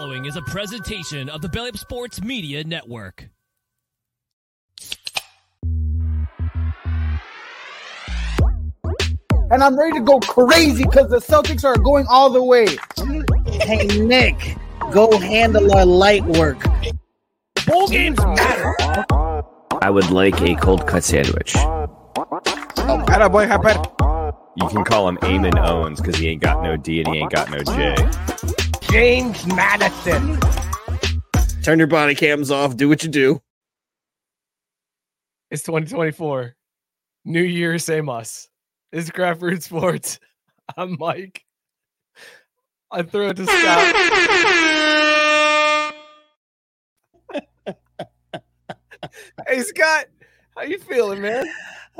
Following is a presentation of the Belly Up Sports Media Network. and I'm ready to go crazy because the Celtics are going all the way. Hey Nick, go handle our light work. Bowl games matter. I would like a cold cut sandwich. Oh, better boy, better. You can call him Eamon Owens because he ain't got no D and he ain't got no J. James Madison. Turn your body cams off. Do what you do. It's 2024. New Year, same us. It's is Craft Brewed Sports. I'm Mike. I throw it to Scott. hey Scott, how you feeling, man?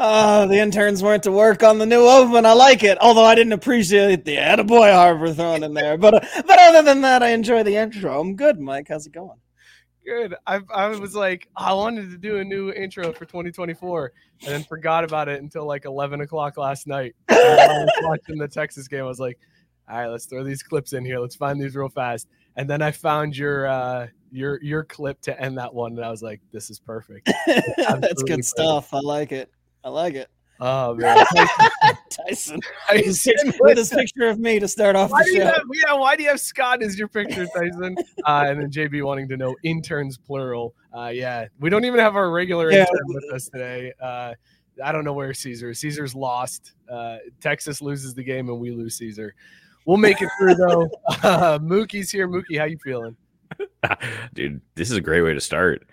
Oh, the interns went to work on the new oven. I like it. Although I didn't appreciate the attaboy Harbaugh thrown in there. But but other than that, I enjoy the intro. I'm good, Mike. How's it going? Good. I I was like, I wanted to do a new intro for 2024, and then forgot about it until like 11 o'clock last night. I was watching the Texas game. I was like, all right, let's throw these clips in here. Let's find these real fast. And then I found your uh your your clip to end that one, and I was like, this is perfect. That's good stuff. I like it. I like it. Oh man, Tyson. Tyson, With this picture of me to start off Why the do you show. have, yeah, why do you have Scott as your picture, Tyson? Uh, and then JB wanting to know interns plural. Uh, yeah, we don't even have our regular Yeah. intern with us today. Uh, I don't know where Caesar is. Caesar's lost. Uh, Texas loses the game and we lose Caesar. We'll make it through though. Uh, Mookie's here. Mookie, how you feeling? Dude, this is a great way to start.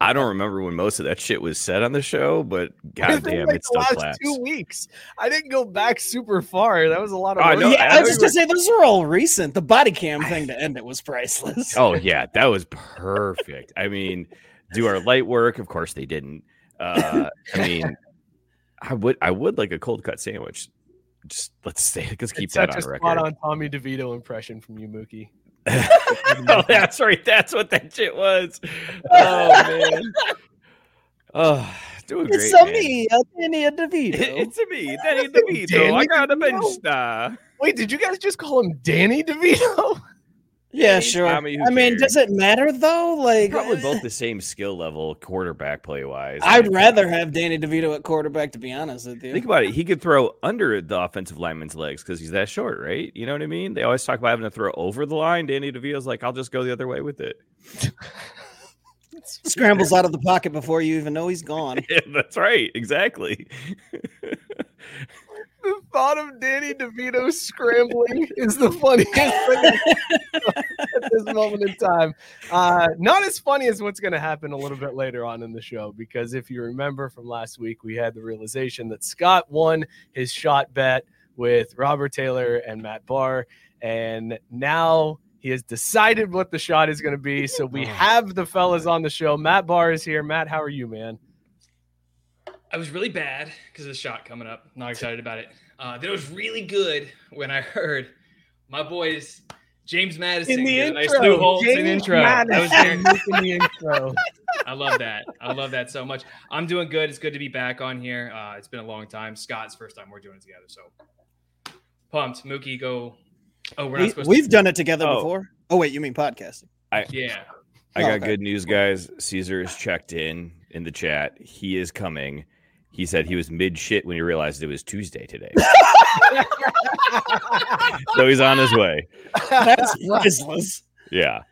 I don't remember when most of that shit was said on the show, but It's goddamn, like it the still last claps. two weeks. I didn't go back super far. That was a lot of. Oh, I yeah, I I was just gonna say those are all recent. The body cam thing to end it was priceless. Oh yeah, that was perfect. I mean, do our light work? Of course they didn't. Uh, I mean, I would I would like a cold cut sandwich. Just let's stay. Let's keep It's that on a record. spot on Tommy DeVito impression from you, Mookie. Oh, that's right. That's what that shit was. Oh man. Oh, doing great. it's me, Danny DeVito. It's me, Danny DeVito. I Danny got a DeVito? bench star. Wait, did you guys just call him Danny DeVito? Yeah, Hey, sure. Tommy, who I mean, does it matter though? Like, Probably uh, both the same skill level, quarterback play wise. I'd rather have Danny DeVito at quarterback, to be honest with you. Think about it. He could throw under the offensive lineman's legs because he's that short, right? You know what I mean? They always talk about having to throw over the line. Danny DeVito's like, I'll just go the other way with it. Scrambles out of the pocket before you even know he's gone. Yeah, that's right. Exactly. the thought of Danny DeVito scrambling is the funniest thing at this moment in time. Uh, not as funny as what's going to happen a little bit later on in the show, because if you remember from last week, we had the realization that Scott won his shot bet with Robert Taylor and Matt Barr, and now. He has decided what the shot is going to be. So we have the fellas on the show. Matt Barr is here. Matt, how are you, man? I was really bad because of the shot coming up. Not excited about it. Uh, then it was really good when I heard my boys James Madison In the get a nice intro, Lou Holtz in James intro. That was Madison very- in the intro. I love that. I love that so much. I'm doing good. It's good to be back on here. Uh, it's been a long time. Scott's first time we're doing it together, so pumped. Mookie, go. Oh, we're not We, supposed to we've to. done it together Oh. before. Oh wait, you mean podcasting? Yeah. I got Okay. good news, guys. Caesar is checked in in the chat. He is coming. He said he was mid shit when he realized it was Tuesday today. so he's on his way. That's priceless. Yeah.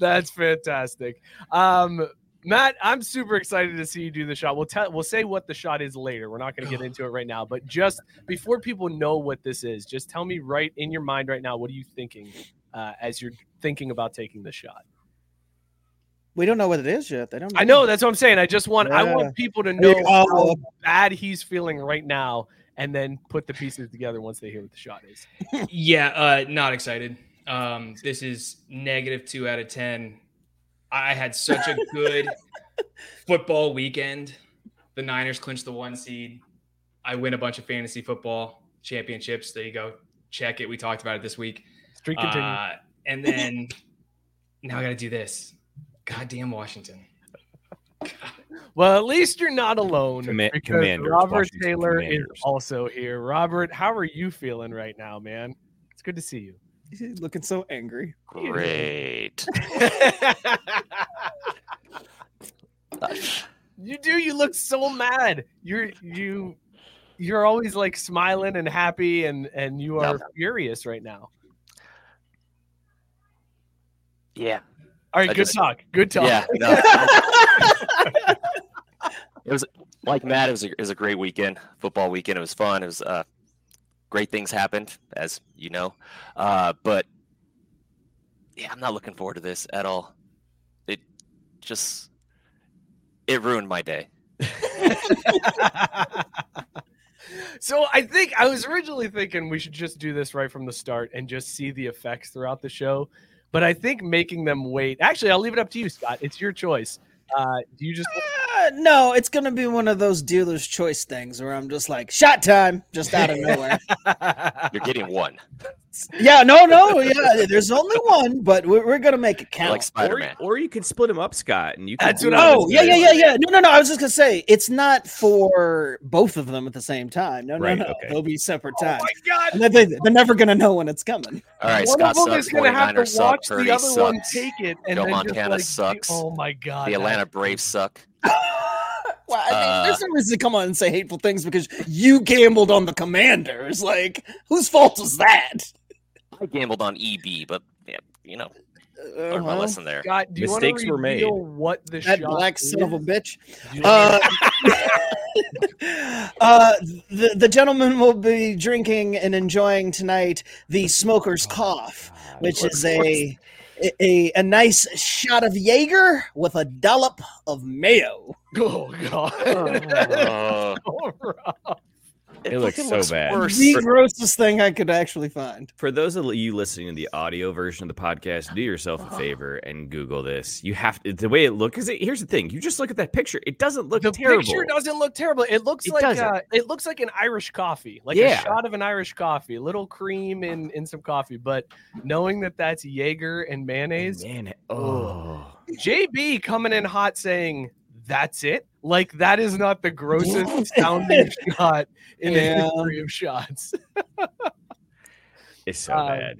That's fantastic. Um, Matt, I'm super excited to see you do the shot. We'll tell we'll say what the shot is later. We're not going to get into it right now, but just before people know what this is, just tell me right in your mind right now, what are you thinking uh, as you're thinking about taking the shot? We don't know what it is yet. They don't. I know that's what I'm saying. I just want I want people to know Oh, how bad he's feeling right now, and then put the pieces together once they hear what the shot is. Yeah, uh, not excited. Um, this is negative two out of ten. I had such a good football weekend. The Niners clinched the one seed. I win a bunch of fantasy football championships. There you go. Check it. We talked about it this week. Streak continues. Uh, and then now I got to do this. Goddamn Washington. Well, at least you're not alone. Comma- because Commanders, Robert Washington Taylor is also here. Robert, how are you feeling right now, man? It's good to see you. He's looking so angry. Great. you do. You look so mad. You're you. You're always like smiling and happy, and and you are No. furious right now. Yeah. All right, I good just- talk. Good talk. Yeah. no. it was like Matt. It was a, it was a great weekend, football weekend. It was fun. It was uh, great things happened, as you know. Uh, but yeah, I'm not looking forward to this at all. It just it ruined my day. so I think I was originally thinking we should just do this right from the start and just see the effects throughout the show. But I think making them wait. Actually, I'll leave it up to you, Scott. It's your choice. Uh, do you just Uh, no, it's gonna be one of those dealer's choice things where I'm just like shot time, just out of nowhere. You're getting one, yeah, no, no, yeah. There's only one, but we're, we're gonna make it count. like Spider Man. Or, or you could split him up, Scott, and you Can That's what it Oh yeah, yeah, yeah, yeah. No, no, no. I was just gonna say it's not for both of them at the same time. No, no, Right, no. okay. They'll be separate Oh times. my god! And they, they're never gonna know when it's coming. All right, One Scott of them sucks. is going to have to suck. watch the Purdy other one take it, and Joe then Montana just like, sucks. Oh my god! The Atlanta Braves suck. Well, I mean, Uh, there's no reason to come on and say hateful things because you gambled on the Commanders. Like, whose fault was that? I gambled on EB, but yeah, you know, Uh, learned my lesson there. Scott, do Mistakes to were made. what the that shot black son of a bitch. Do you want Uh, uh, the the gentleman will be drinking and enjoying tonight the smoker's cough, which is a a a nice shot of Jaeger with a dollop of mayo. oh god! Uh, So rough. It looks fucking so bad. worse. The grossest thing I could actually find. For those of you listening to the audio version of the podcast, do yourself a favor and Google this. You have to, the way it looks. Because here's the thing: you just look at that picture; it doesn't look terrible. the terrible. picture doesn't look terrible. It looks It like doesn't. uh, it looks like an Irish coffee, like Yeah. a shot of an Irish coffee, a little cream in in some coffee. But knowing that that's Jaeger and mayonnaise, and Man, oh, JB coming in hot saying that's it. Like that is not the grossest sounding shot in the Yeah. history of shots. it's so Um, bad.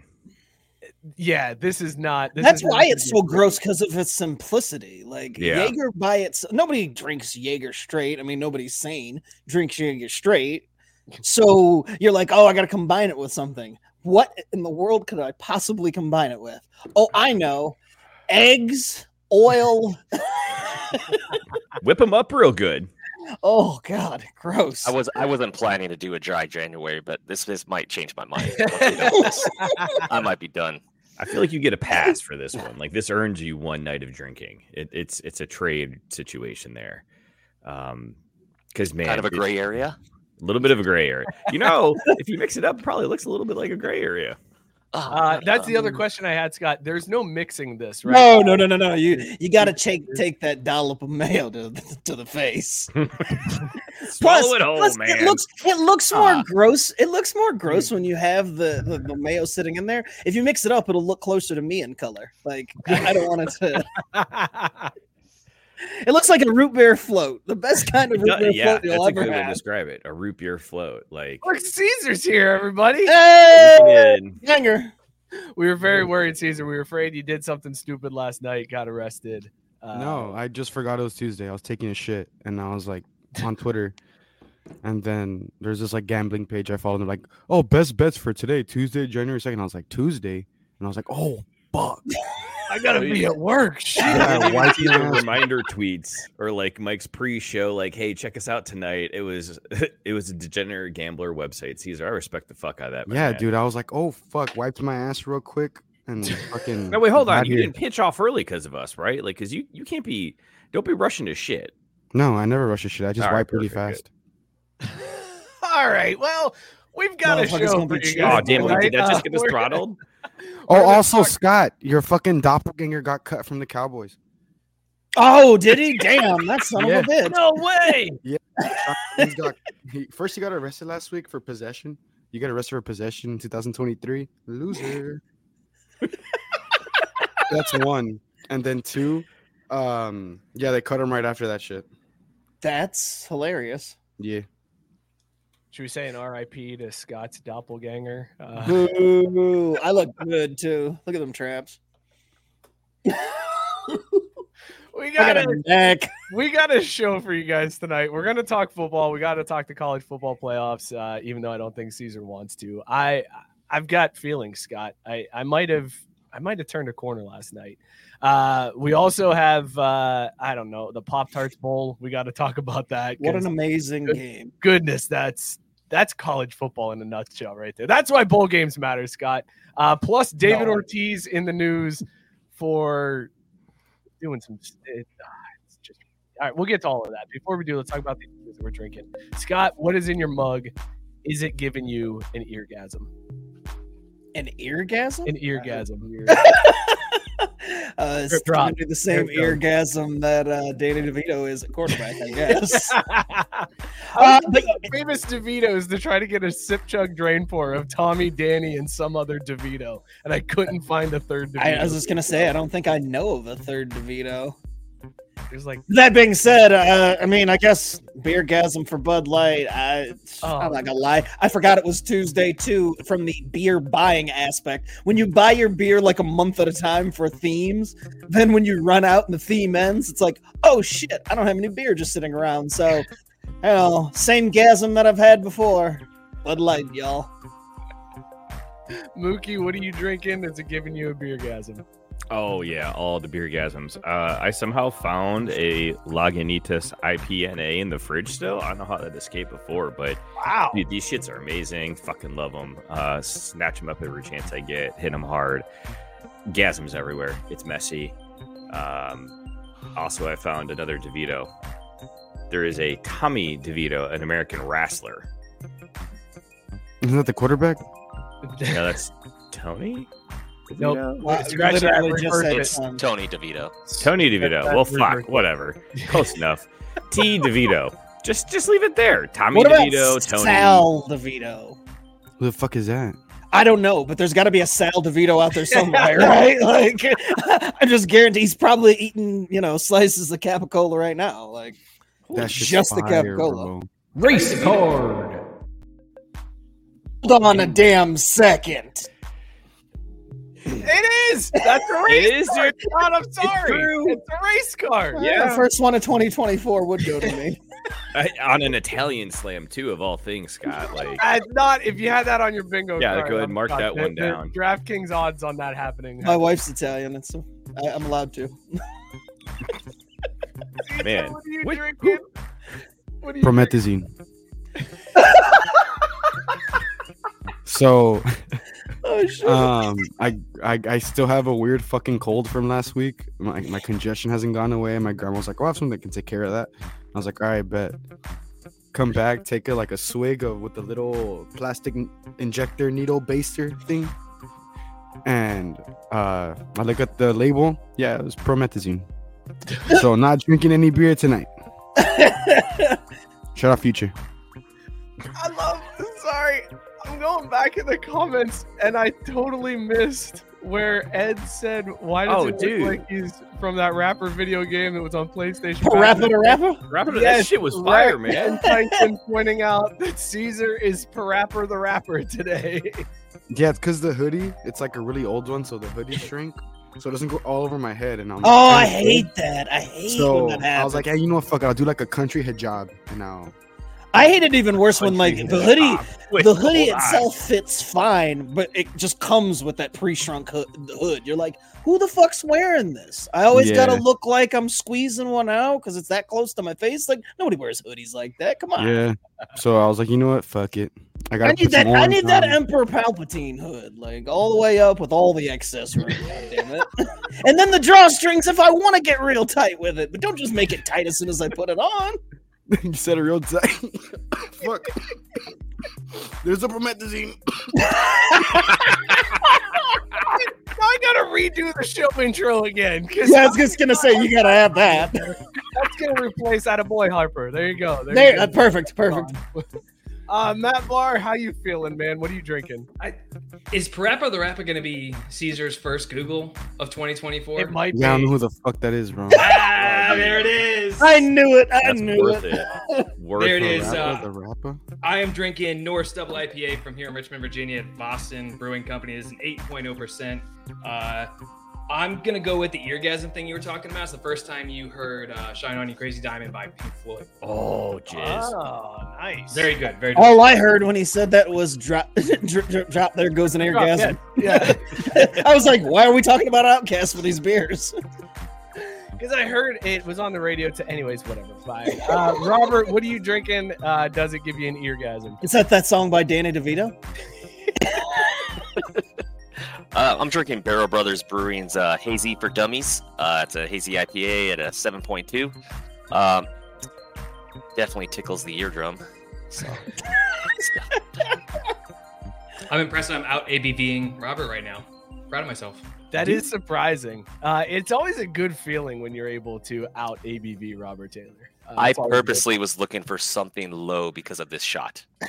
Yeah, this is not. This That's is why gonna it's so gross because of its simplicity. Like Yeah. Jaeger by its nobody drinks Jaeger straight. I mean, nobody's sane drinks Jaeger straight. So you're like, oh, I got to combine it with something. What in the world could I possibly combine it with? Oh, I know, eggs, oil. Whip them up real good. Oh God, gross. I was I wasn't planning to do a dry January, but this this might change my mind. Once we know this, I might be done. I feel like you get a pass for this one. Like this earns you one night of drinking. It, it's it's a trade situation there. Um, because man, kind of a gray area. a little bit of a gray area. You know, if you mix it up, it probably looks a little bit like a gray area. Uh, that's the other question I had, Scott. There's no mixing this, right? no, no, no, no, no. You you got to take take that dollop of mayo to the, to the face. Swallow it whole, plus, man. It looks it looks more Ah. gross. It looks more gross when you have the, the the mayo sitting in there. If you mix it up, it'll look closer to me in color. Like I, I don't want it to. It looks like a root beer float. The best kind of root beer yeah, float that's you'll a ever good way to have. describe it. A root beer float. Like Look, Caesar's here, everybody. Hey, in- Ganger. We were very worried, Caesar. We were afraid you did something stupid last night, got arrested. Uh, No, I just forgot it was Tuesday. I was taking a shit and I was like on Twitter. And then there's this like gambling page I followed. They're like, oh, best bets for today, Tuesday, January 2nd. I was like, Tuesday. And I was like, oh, fuck. I gotta be at work. Shit. Yeah, I why see can't the reminder tweets or like Mike's pre-show, like, "Hey, check us out tonight." It was it was a degenerate gambler website. Caesar, I respect the fuck out of that. Yeah, man. dude. I was like, oh, fuck. Wiped my ass real quick and fucking. No, wait, hold on. You here. didn't pitch off early because of us, right? Like, because you you can't be. Don't be rushing to shit. No, I never rush a shit. I just All right, wipe really perfect, fast. All right. Well, we've got a show gonna for you guys. Oh damn! Wait, did that just get us Uh, throttled? Oh, also, talk- Scott, your fucking doppelganger got cut from the Cowboys. Oh, did he? Damn, that son Yeah. of a bitch. No way. He's got, he, first, he got arrested last week for possession. You got arrested for possession in 2023. Loser. That's one. And then two, um, yeah, they cut him right after that shit. That's hilarious. Yeah. Should we say an RIP to Scott's doppelganger? Uh, Boo. I look good too. Look at them traps. we got a, a neck. we got a show for you guys tonight. We're gonna talk football. We got to talk the college football playoffs. Uh, even though I don't think Caesar wants to, I I've got feelings, Scott. I I might have I might have turned a corner last night. Uh, we also have uh, I don't know the Pop Tarts Bowl. We got to talk about that. What an amazing Good. game. goodness, that's that's college football in a nutshell right there. That's why bowl games matter, Scott. Uh, plus David No. Ortiz in the news for doing some. It, ah, it's just all right. We'll get to all of that. Before we do, let's talk about the things we're drinking. Scott, what is in your mug? Is it giving you an eargasm? An eargasm? An eargasm. uh, it's the same eargasm that uh, Danny DeVito is at quarterback, I guess. Uh, but- famous DeVitos to try to get a sip chug drain pour of Tommy, Danny, and some other DeVito, and I couldn't find a third DeVito. I, I was just gonna say, I don't think I know of a third DeVito. There's like That being said, uh, I mean, I guess beergasm for Bud Light. I, Oh. I'm not gonna lie, I forgot it was Tuesday too. From the beer buying aspect, when you buy your beer like a month at a time for themes, then when you run out and the theme ends, it's like, oh shit, I don't have any beer just sitting around. So, you know, same gasm that I've had before. Bud Light, y'all. Mookie, what are you drinking? Is it giving you a beer gasm? Oh yeah, all the beer gasms. Uh, I somehow found a Lagunitas IPNA in the fridge still. I don't know how that escaped before, but Wow. dude, these shits are amazing. Fucking love them. Uh, snatch them up every chance I get. Hit them hard. Gasms everywhere. It's messy. Um, also, I found another DeVito. There is a Tommy DeVito, an American wrestler. Isn't that the quarterback? Yeah, that's Tony. Nope. DeVito? Scratch that, literally just said. It's um, Tony DeVito. Tony DeVito. Well, fuck, whatever. Close enough. T DeVito. Just, just leave it there. Tommy What about DeVito. Tony. Sal DeVito? Who the fuck is that? I don't know, but there's got to be a Sal DeVito out there somewhere, right? Like, I just guarantee he's probably eating, you know, slices of capicola right now. Like, That shit's just the fire, capicola. Race card. Hold on a damn second. It is. That's a race It is, car. God, I'm sorry. true. It's a race car. Yeah, the first one of 2024 would go to me. I, on an Italian slam too, of all things, Scott. Like, Uh, not if you had that on your bingo Yeah, card. go ahead and mark shocked. that one the down. DraftKings odds on that happening. My wife's Italian, and so I, I'm allowed to. man, What are you what- drinking? What are you Promethazine. so, Oh shit! um, I, I I still have a weird fucking cold from last week. My, my congestion hasn't gone away. My grandma was like, "Oh, I have something that can take care of that." I was like, "All right, bet." Come back, take a like a swig of with the little plastic injector needle baster thing, and uh, I look at the label. Yeah, it was promethazine. so not drinking any beer tonight. Shut up, future. I love. Sorry, I'm going back in the comments and I totally missed where Ed said, "Why does Oh, it dude. look like he's from that rapper video game that was on PlayStation?" Rapper to the rapper? Rapper, Yes, that shit was fire, right. man. And Tyson pointing out that Caesar is Parappa the rapper today. Yeah, it's because the hoodie, it's like a really old one, so the hoodie shrink, so it doesn't go all over my head. And I'm Oh, I hate that. I hate So when that happens. I was like, hey, you know what? Fuck, I'll do like a country hijab, and now I hate it even worse when like the hoodie, hip-hop the hoodie itself eyes. fits fine, but it just comes with that pre-shrunk hood. You're like, who the fuck's wearing this? I always gotta look like I'm squeezing one out because it's that close to my face. Like nobody wears hoodies like that. Come on. yeah. So I was like, you know what? Fuck it. I got I need that. I need that Emperor Palpatine hood, like all the way up with all the accessories. damn it! and then the drawstrings if I want to get real tight with it, but don't just make it tight as soon as I put it on. you said it real tight. Fuck. There's a promethazine. I gotta redo the show intro again. 'cause Yeah, I was just gonna say you gotta have that. That's gonna replace out of boy Harbaugh. There you go. There, There, you uh, go. perfect, perfect. Uh, Matt Barr, how you feeling, man? What are you drinking? I, is Parappa the Rapper going to be Caesar's first Google of 2024? It might Yeah, I don't know who the fuck that is, bro. Ah, there it is. I knew it. I That's knew worth it. it. Worth There it it. is, Rapper, uh, the rapper. I am drinking Norse Double IPA from here in Richmond, Virginia, Väsen Brewing Company. It is an 8.0%. Uh, I'm going to go with the eargasm thing you were talking about. It's the first time you heard uh, Shine On You Crazy Diamond by Pink Floyd. Oh, jizz. Oh, nice. Very good. Very good. All I heard when he said that was drop, drip, drip, drop. There goes an Drop, orgasm. Yeah, I was like, why are we talking about OutKast for these beers? because I heard it was on the radio. To anyways, whatever. Fine. Uh, Robert, what are you drinking? Uh, does it give you an eargasm? Is that that song by Danny DeVito? Uh, I'm drinking Barrel Brothers Brewing's uh, Hazy for Dummies. Uh, it's a hazy IPA at a 7.2. Um, definitely tickles the eardrum. So, I'm impressed I'm out ABVing Robert right now. Proud of myself. That is surprising. Uh, it's always a good feeling when you're able to out ABV Robert Taylor. Uh, I it's always good. purposely was looking for something low because of this shot.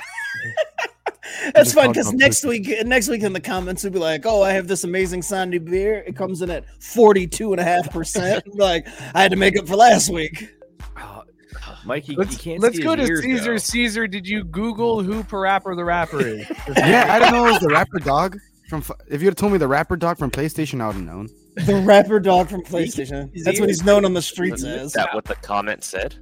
That's Just fine because next week, next week in the comments, we'll be like, "Oh, I have this amazing Sandy beer. It comes in at forty-two and a half percent. Like I had to make up for last week." Uh, uh, oh, Mikey, Let's, you can't let's see go to ears, Caesar. though. Caesar, did you Google who Parappa the rapper is? Yeah, I don't know. It was the rapper dog from. If you had told me the rapper dog from PlayStation, I would have known. The rapper dog from PlayStation. That's what he's known on the streets Is as. that what the comment said?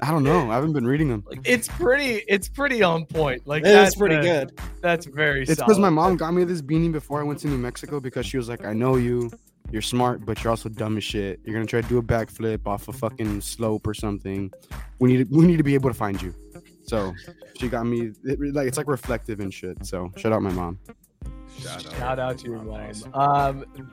I don't know. I haven't been reading them. it's pretty. It's pretty on point. Like It's that's pretty uh, good. That's very. It's because my mom got me this beanie before I went to New Mexico because she was like, "I know you. You're smart, but you're also dumb as shit. You're gonna try to do a backflip off a fucking slope or something. We need we need to be able to find you." So she got me it, like it's like reflective and shit. So shout out my mom. Shout out to your mom. Um,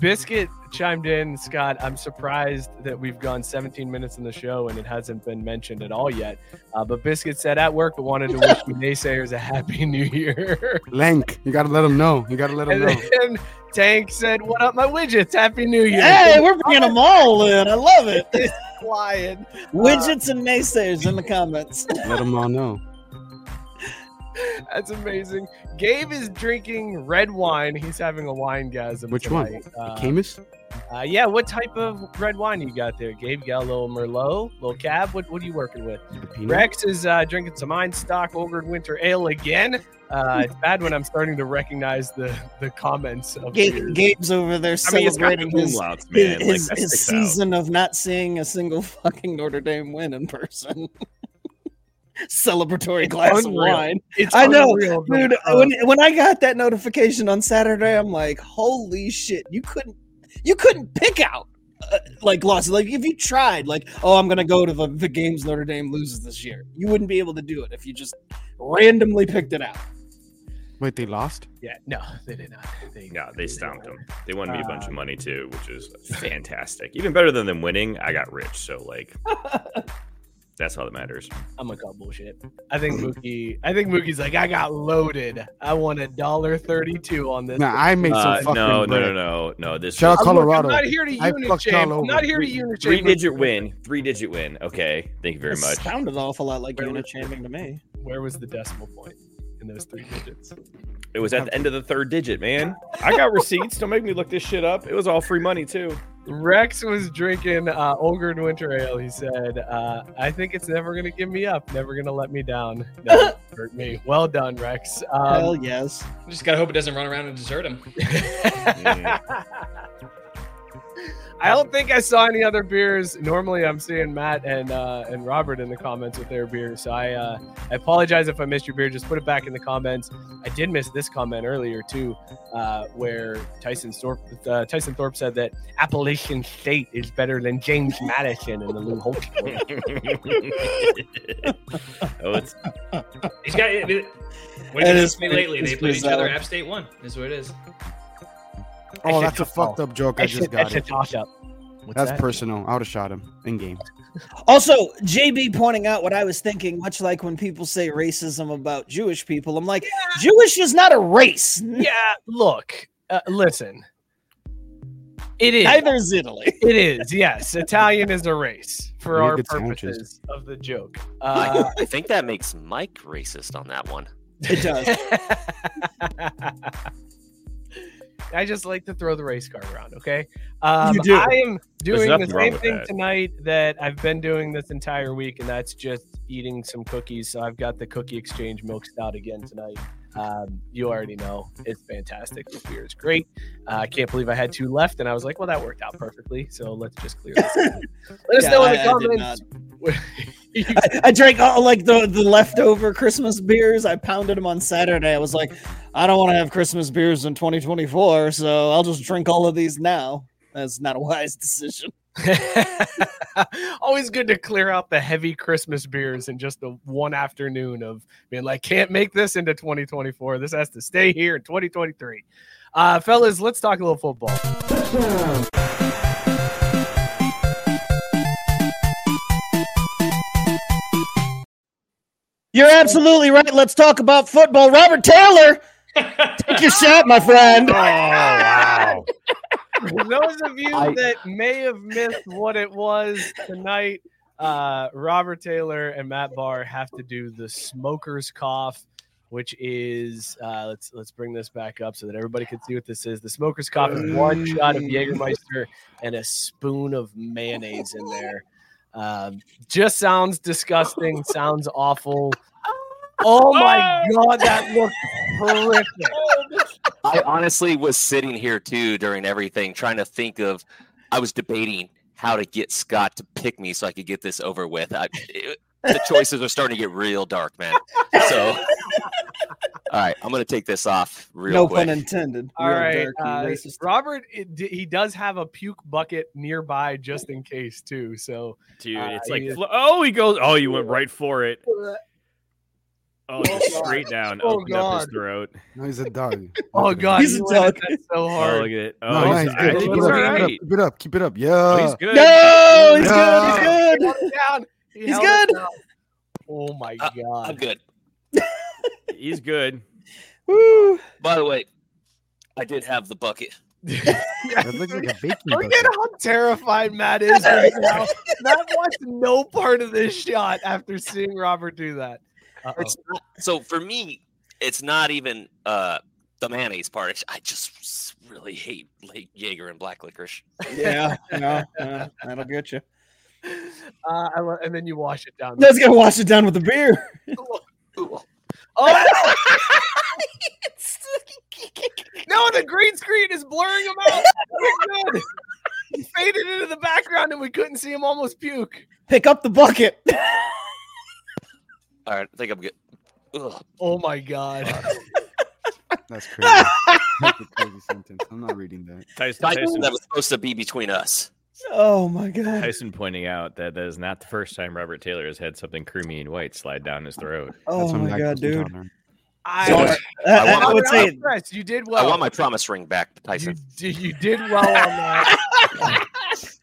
Biscuit chimed in, Scott. I'm surprised that we've gone 17 minutes in the show and it hasn't been mentioned at all yet. Uh, but Biscuit said at work, but wanted to wish you naysayers a happy new year. Lank, you gotta let them know. You gotta let them know. then Tank said, "What up, my widgets? Happy New Year!" Hey, we're bringing them all in. I love it. flying. Widgets and naysayers in the comments. Let them all know. That's amazing. Gabe is drinking red wine. He's having a wine gasm. Which one? tonight. The Uh, Camus? Uh, yeah, what type of red wine you got there, Gabe? You got a little Merlot, little Cab. What, what are you working with? Rex is uh, drinking some Einstök Old Winter Ale again. Uh, it's bad when I'm starting to recognize the the comments of Gabe. Gabe's over there I mean, it's celebrating the his, umlauts, his, man. Like, his, that his sticks out. season of not seeing a single fucking Notre Dame win in person. Celebratory glass Unreal. of wine. It's I know, unreal, Dude, uh, when when I got that notification on Saturday, I'm like, holy shit! You couldn't you couldn't pick out uh, like losses. Like if you tried, like, oh, I'm gonna go to the, the games Notre Dame loses this year, you wouldn't be able to do it if you just randomly picked it out. Wait, they lost? yeah, no, they did not. They, Yeah, they stomped them. They won me a bunch of Uh, money too, which is fantastic. Even better than them winning, I got rich. So like, that's all that matters. I'm gonna call bullshit. I think Mookie. I think Mookie's like, I got loaded. I won a dollar thirty-two on this. Nah, I made some Uh, fucking no, no, bread. no, no, no. This Shout was out Colorado. I'm not here to unit fucked y'all shame. I'm not here to Three- unit Three-digit win. Three digit win. Okay, thank you very much. It Sounded awful lot like Wait, unit wait. shaming to me. Where was the decimal point in those three digits? It was at the end of the third digit, man. I got receipts. Don't make me look this shit up. It was all free money too. Rex was drinking uh, Olgerd Winter Ale. He said, uh, "I think it's never gonna give me up, never gonna let me down, never hurt me." Well done, Rex. Um, Hell yes. Just gotta hope it doesn't run around and desert him. I don't think I saw any other beers. Normally, I'm seeing Matt and uh, and Robert in the comments with their beers. So I uh, I apologize if I missed your beer. Just put it back in the comments. I did miss this comment earlier too, uh, where Tyson Thorpe uh, Tyson Thorpe said that Appalachian State is better than James Madison in the Lou Holtz. oh, it's He's got it. What That did is me lately? They played each other. bizarre. App State won. Is what it is. Oh, that's a fucked up joke. I That's just got that's a it. toss up. What's That's that? personal. I would have shot him in game. Also, JB pointing out what I was thinking, much like when people say racism about Jewish people. I'm like, Jewish is not a race. Yeah, look, uh, listen. It is. Neither is Italy. It is, yes. Italian is a race for our good sandwiches. purposes of the joke. Uh, I think that makes Mike racist on that one. It does. I just like to throw the race card around, okay? Um, You do. I am doing the same thing that. tonight that I've been doing this entire week, and that's just eating some cookies. So I've got the Cookie Exchange Milk Stout again tonight. Um, you already know it's fantastic. The beer is great. Uh, I can't believe I had two left, and I was like, well, that worked out perfectly. So let's just clear this. out. Let us Yeah, know in I- the I did comments. I, I drank all like the, the leftover Christmas beers. I pounded them on Saturday. I was like, I don't want to have Christmas beers in 2024, so I'll just drink all of these now. That's not a wise decision. Always good to clear out the heavy Christmas beers in just the one afternoon of being like, can't make this into 2024. This has to stay here in 2023. Uh, fellas, let's talk a little football. You're absolutely right. Let's talk about football. Robert Taylor, take your shot, my friend. oh wow. Those of you I- that may have missed what it was tonight, uh, Robert Taylor and Matt Barr have to do the smoker's cough, which is uh, let's let's bring this back up so that everybody can see what this is. The smoker's cough is one shot of Jägermeister and a spoon of mayonnaise in there. Um, just sounds disgusting. Sounds awful. Oh my god, that looked horrific. I honestly was sitting here too during everything, trying to think of. I was debating how to get Scott to pick me so I could get this over with. I, it- the choices are starting to get real dark, man. So, all right, I'm gonna take this off real no quick. pun intended. All Real right, uh. Robert. It, he does have a puke bucket nearby just in case too. So Dude, Uh, it's like he oh he goes oh you went right for it. Oh, just straight down, Oh, opened up his God. throat. No, he's a dog. Oh Look at him. god, He's a dog. that so Oh, hard. look at it. Oh, No, no, he's, he's good. Keep he's it up, keep it up, right. keep it up. Keep it up. Yeah. Oh, he's good. No, he's No. good. He's good. He held it down. He He's good. Oh my Uh, god. I'm good. He's good. Woo. By the way, I did have the bucket. That looks like a baking Look bucket. at how terrified Matt is right now. Matt wants no part of this shot after seeing Robert do that. Uh-oh. It's not, so for me, it's not even uh, the mayonnaise part. It's- I just really hate like Jaeger and black licorice. Yeah, yeah, yeah, that'll get you. Uh, I lo- and then you wash it down. Let's go wash it down with the beer. Ooh. Oh! no, the green screen is blurring him out. Good. He faded into the background and we couldn't see him almost puke. Pick up the bucket. All right, I think I'm good. Ugh. Oh my god. That's crazy. That's a crazy sentence. I'm not reading that. Tyson, Tyson, Tyson, that was supposed to be between us. Oh my god. Tyson pointing out that that is not the first time Robert Taylor has had something creamy and white slide down his throat. Oh That's my god, dude. intolerant. I, So, I uh, want I, my- would say impressed. You did I well. want my promise ring back, Tyson. d- you did well on that.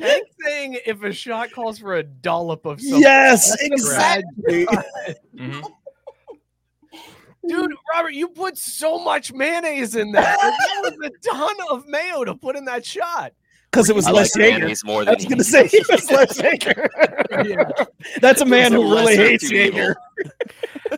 Tank saying if a shot calls for a dollop of something. yes, That's a bad exactly. Mhm. Dude, Robert, you put so much mayonnaise in that. Like, that was a ton of mayo to put in that shot. Because it was I less like Jaeger. mayonnaise more I was gonna say he was less Jaeger. Yeah. That's a man It's a who really hates of. Jaeger.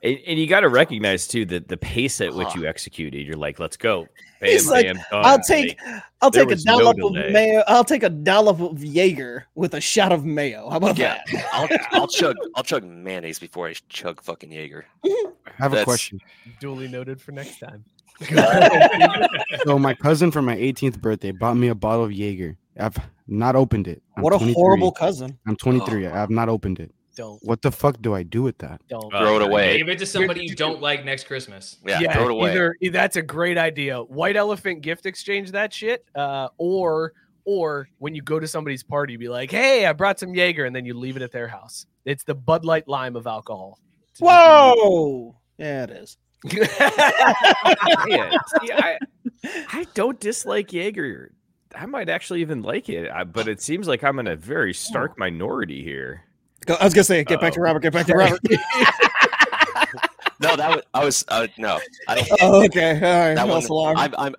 and, and you got to recognize too that the pace at which you executed, you're like, let's go. Bam, He's like, bam, done. I'll take, they- I'll there take a was no dollop of mayo. I'll take a dollop of Jaeger with a shot of mayo. How about Yeah, that? I'll, I'll chug I'll chug mayonnaise before I chug fucking Jaeger. Mm-hmm. I have a question. Duly noted for next time. So my cousin for my 18th birthday bought me a bottle of Jaeger. I've not opened it. I'm What a horrible cousin. I'm 23. I have not opened it. Don't What the fuck do I do with that? don't Uh, Throw it away. Give it to somebody you don't like next Christmas. Yeah, throw it away. Either that's a great idea. White elephant gift exchange that shit, uh, or or when you go to somebody's party, be like, "Hey, I brought some Jaeger," and then you leave it at their house. It's the Bud Light lime of alcohol. Whoa. Yeah, it is. Yeah, see, I, I don't dislike Jaeger. I might actually even like it, but it seems like I'm in a very stark minority here. Go, I was gonna say, get back to Robert. Get back to Robert. No, that was I was uh, no. I don't. oh, okay. All right. that False one, alarm. I'm, I'm,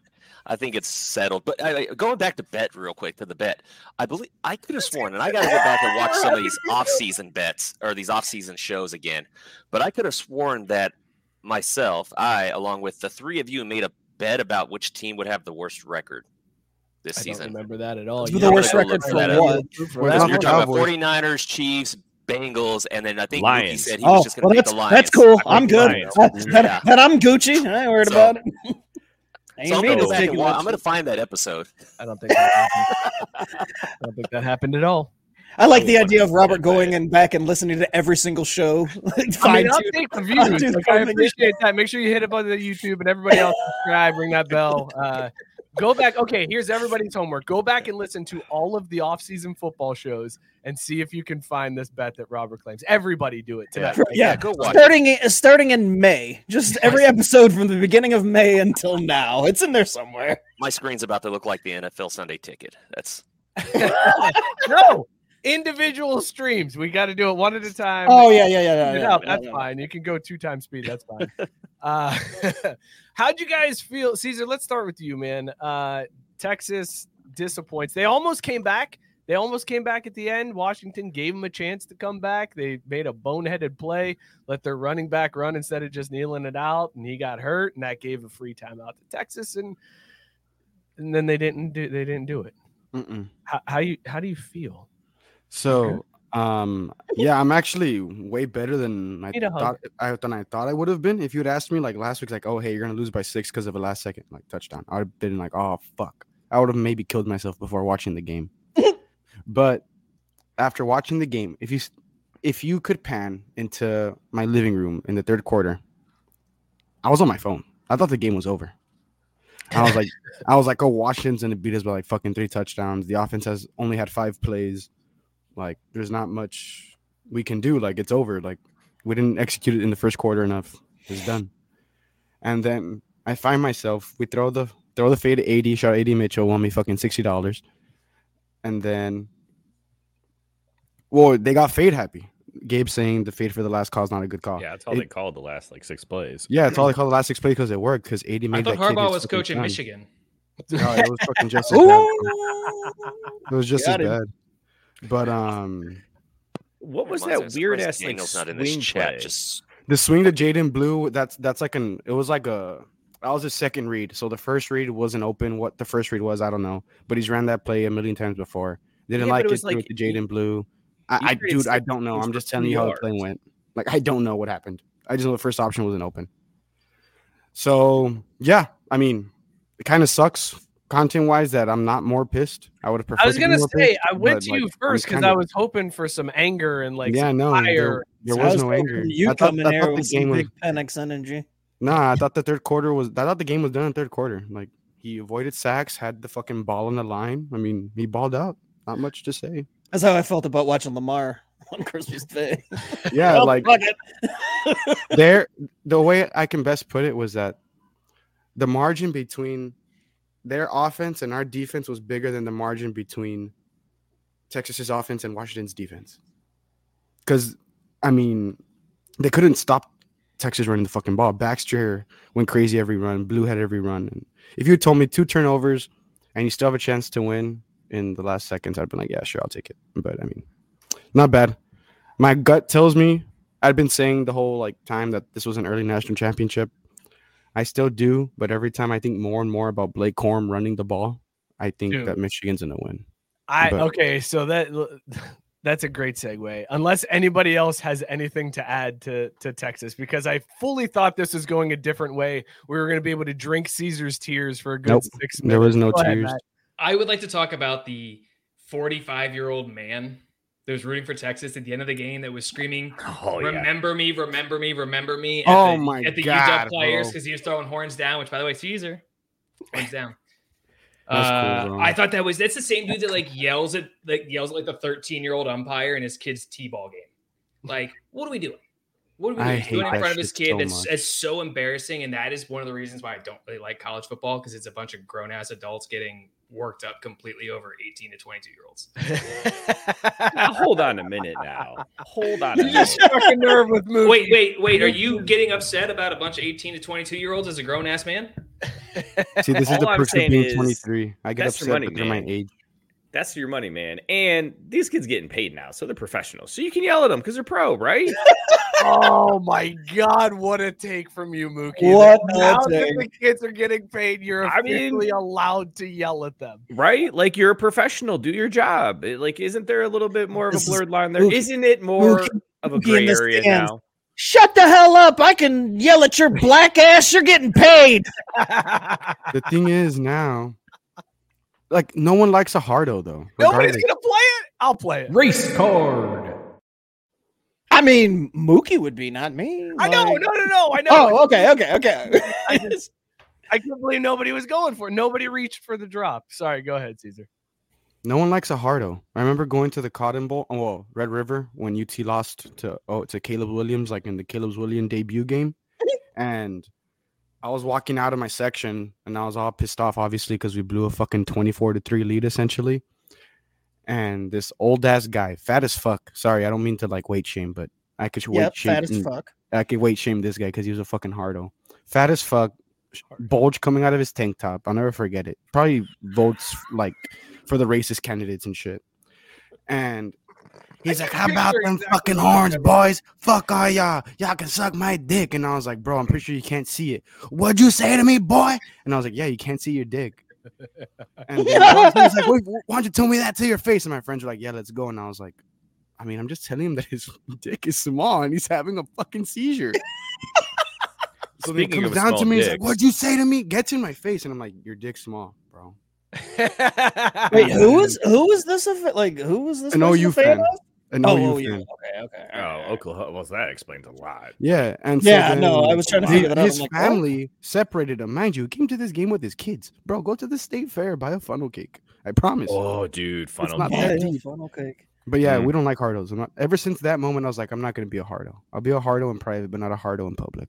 I think it's settled. But I, I- going back to bet real quick to the bet, I believe I could have sworn, and I got to go back and watch some of these off-season bets or these off-season shows again. But I could have sworn that myself, I, along with the three of you, made a bet about which team would have the worst record this I don't season. remember that at all. The You gotta worst go record look for that up. what? For Well, that that's You're talking Cowboys. about 49ers, Chiefs, Bengals, and then I think Mookie said he was Oh, just going to well, pick that's the Lions. that's cool. I I'm good. Lions. That, that, Yeah. that I'm Gucci. I ain't worried So- about it. So I'm going to go back and watch. I'm going to find that episode. I don't think that happened. I don't think that happened at all. I like the Oh, idea of Robert going and back and listening to every single show. I mean, Fine I'll take the Fine views. tune Like, I appreciate that. Make sure you hit up on the YouTube and everybody else subscribe. Ring that bell. Uh, go back. Okay, here's everybody's homework. Go back and listen to all of the off-season football shows and see if you can find this bet that Robert claims. Everybody do it tonight. Yeah, go watch. starting in, starting in May. Just every episode from the beginning of May until now. It's in there somewhere. My screen's about to look like the NFL Sunday Ticket. That's no, individual streams. We got to do it one at a time. Oh yeah, yeah, yeah, yeah. It yeah, up, yeah, that's yeah. fine. You can go two times speed. That's fine. uh, how'd you guys feel, Caesar? Let's start with you, man. Uh, Texas disappoints. They almost came back. They almost came back at the end. Washington gave them a chance to come back. They made a boneheaded play, let their running back run instead of just kneeling it out, and he got hurt, and that gave a free timeout to Texas, and and then they didn't do they didn't do it. How, how you how do you feel? So, um, yeah, I'm actually way better than I Need a hug. thought. I than I thought I would have been. If you had asked me like last week, like, oh hey, you're gonna lose by six because of a last second like touchdown, I would have been like, oh fuck, I would have maybe killed myself before watching the game. But after watching the game, if you if you could pan into my living room in the third quarter, I was on my phone. I thought the game was over. I was like, I was like, oh, Washington's gonna beat us by like fucking three touchdowns. The offense has only had five plays. Like, there's not much we can do. Like, it's over. Like, we didn't execute it in the first quarter enough. It's done. And then I find myself, we throw the throw the fade to AD, shot AD Mitchell, won me fucking sixty dollars. And then well, they got fade happy. Gabe saying the fade for the last call is not a good call. Yeah, that's all It- they called the last like six plays. Yeah, it's all they called the last six plays because it worked. Because AD made I thought that kid Harbaugh his was coaching shine. Michigan. No, it was fucking just as bad. It was just as him. bad. But um, What was that weird ass like Daniel's not in this swing chat. play? Just the swing to Jaydon Blue, that's that's like an it was like a that was his second read. So the first read wasn't open. What the first read was, I don't know. But he's ran that play a million times before. Didn't Yeah, like it it, was threw it like to Jaydon Blue. I, I dude, I don't know. I'm just telling you how the play went. Like I don't know what happened. I just know the first option wasn't open. So yeah, I mean, it kind of sucks content wise that I'm not more pissed. I would have preferred. I was gonna say pissed, I went to like, you first because kinda- I was hoping for some anger and like yeah, some no, fire. there, there I was was no anger. You I thought, in I there thought the with some game was big Penix energy. Nah, I thought the third quarter was. I thought the game was done in third quarter. Like he avoided sacks, had the fucking ball on the line. I mean, he balled out. Not much to say. That's how I felt about watching Lamar on Christmas Day. Yeah, Well, like fuck it. there. The way I can best put it was that the margin between their offense and our defense was bigger than the margin between Texas's offense and Washington's defense. Because I mean, they couldn't stop Texas running the fucking ball. Baxter went crazy every run. Blue had every run. And if you had told me two turnovers and you still have a chance to win in the last seconds, I'd been like, yeah, sure, I'll take it. But I mean, not bad. My gut tells me I'd been saying the whole like time that this was an early national championship. I still do, but every time I think more and more about Blake Corum running the ball, I think Dude. that Michigan's gonna win. I But- okay, so that that's a great segue. Unless anybody else has anything to add to to Texas, because I fully thought this was going a different way. We were going to be able to drink Caesar's tears for a good Nope, six minutes. there was no Go tears. Matt. I would like to talk about the 45 year old man that was rooting for Texas at the end of the game that was screaming, Oh yeah. "Remember me, remember me, remember me." At Oh the, my at the God, UW players because he was throwing horns down. Which, by the way, Caesar horns down. That's cool, Uh. I thought that was that's the same dude that like yells at like yells at like the 13 year old umpire in his kid's t-ball game. Like, what are we doing? What are we I doing? He's doing hate it in front of his kid. so that's much. it's so embarrassing, and that is one of the reasons why I don't really like college football because it's a bunch of grown ass adults getting worked up completely over 18 to 22 year olds. Now hold on a minute. Now hold on a You minute. just struck a nerve with Mookie. Wait, wait, wait. Are you getting upset about a bunch of 18 to 22 year olds as a grown ass man? See, this is All the I'm perks of being is, 23. I get upset money, because of my age. That's your money, man. And these kids getting paid now, so they're professionals. So you can yell at them because they're pro, right? oh my God, what a take from you, Mookie. What That a now that the kids are getting paid, you're I mean- officially allowed to yell at them. right? Like you're a professional. Do your job. It- like, isn't there a little bit more of This a is- blurred line there? Mookie- Isn't it more Mookie- of a gray area stands. now? Shut the hell up! I can yell at your black ass. You're getting paid. The thing is now, like no one likes a hardo though. Nobody's regardless. gonna play it. I'll play it. Race card. I mean, Mookie would be, not me. I know, Like- no, no, no. I know. Oh, okay, okay, okay. I just, I can't believe nobody was going for it. Nobody reached for the drop. Sorry, go ahead, Caesar. No one likes a hardo. I remember going to the Cotton Bowl, oh, well, Red River, when UT lost to oh to Caleb Williams, like in the Caleb Williams debut game, and I was walking out of my section, and I was all pissed off, obviously, because we blew a fucking twenty-four to three lead, essentially. And this old ass guy, fat as fuck. Sorry, I don't mean to like weight shame, but I could weight yep, shame. fat as fuck. I could weight shame this guy because he was a fucking hardo. Fat as fuck, bulge coming out of his tank top. I'll never forget it. Probably votes like for the racist candidates and shit. And he's like, "How about them exactly fucking horns, boys? Fuck all y'all. Y'all can suck my dick." And I was like, "Bro, I'm pretty sure you can't see it. What'd you say to me, boy?" And I was like, "Yeah, you can't see your dick." And then he was like, Wait, why don't you tell me that to your face? And my friends were like, Yeah, let's go. And I was like, I mean, I'm just telling him that his dick is small and he's having a fucking seizure. so he comes of down to small me, he's like. What'd you say to me? Gets in my face. And I'm like, Your dick's small, bro. Wait, who was who was this? A, like, who was this? An person a OU fan fan. Of? An Oh, OU OU. fan. Okay, okay. Oh, Oklahoma. Well, that explains a lot. Yeah. And so Yeah, no, I was trying to figure that out. His like, what? family separated him. Mind you, he came to this game with his kids. Bro, go to the state fair, buy a funnel cake. I promise. Oh, dude, funnel not cake. that Yeah, deep. funnel cake. But yeah, Mm. we don't like hardos. I'm not, ever since that moment, I was like, I'm not going to be a hardo. I'll be a hardo in private, but not a hardo in public.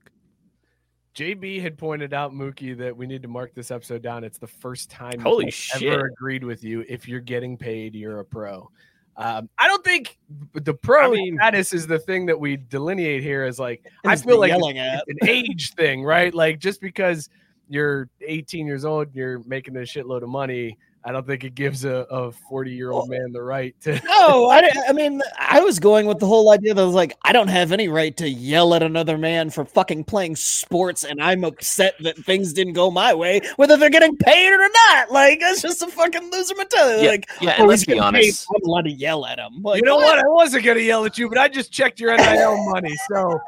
JB had pointed out, Mookie, that we need to mark this episode down. It's the first time Holy shit. ever agreed with you. If you're getting paid, you're a pro. Um, I don't think the pro I mean- status is the thing that we delineate here as like I feel like yelling it's, at. it's an age thing, right? Like just because you're 18 years old, you're making a shitload of money. I don't think it gives a, a 40 year old man the right to. No, I, I mean, I was going with the whole idea that I was like, I don't have any right to yell at another man for fucking playing sports, and I'm upset that things didn't go my way, whether they're getting paid or not. Like, that's just a fucking loser mentality. Yeah, like, yeah, oh, and let's be honest. Paid, I'm allowed to yell at him. Like, you know what? I wasn't gonna yell at you, but I just checked your NIL money. So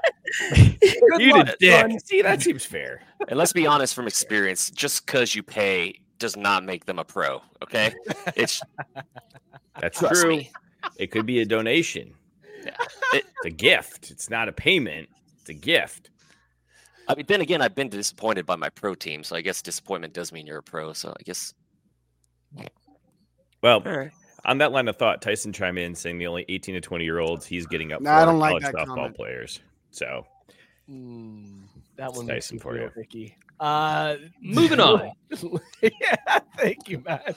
You luck, did dick. See, that seems fair. And let's be honest from experience, just because you pay does not make them a pro. Okay. It's That's trust true. me. It could be a donation. It- It's a gift. It's not a payment. It's a gift. I mean, then again, I've been disappointed by my pro team, so I guess disappointment does mean you're a pro. So I guess. Well, All right. on that line of thought, Tyson chime in saying the only 18 to 20 year olds he's getting up Nah, for I don't like college that softball comment. players. So Mm, that It's one nice makes me for you. icky. Uh, Moving on. yeah, thank you, Matt.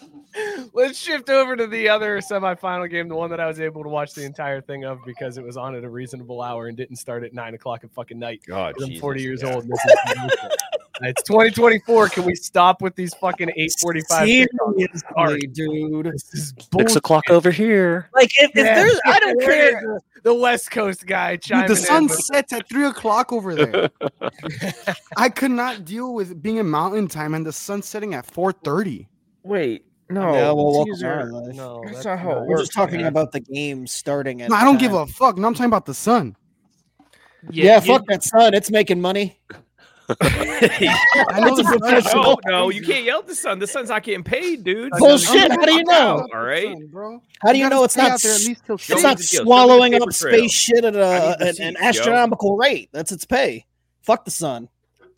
Let's shift over to the other semifinal game, the one that I was able to watch the entire thing of because it was on at a reasonable hour and didn't start at nine o'clock at fucking night. God, I'm 40 years yeah. old. This is. It's 2024. Can we stop with these fucking 845? Seriously, dude. This is Six o'clock over here. Like if, if Yeah, there's, I don't care. The West Coast guy Dude, the sun in. with- sets at three o'clock over there. I could not deal with being in mountain time and the sun setting at four thirty. Wait, no. Yeah, well, welcome these to are- our life. No, That's that's not how it not- We're works. just talking man. about the game starting at. No, I don't give a fuck. No, I'm talking about the sun. Yeah, fuck that sun. It's making money. I know It's a the sun is professional. No, no, you can't yell at the sun. The sun's not getting paid, dude. Bullshit. How do you know? All right. Bro. How do you gotta know it's not? there at s- least till It's not the deal. Show me the swallowing up trail. space shit at uh, I a, need an, an seats, yo. astronomical rate. That's its pay. Fuck the sun.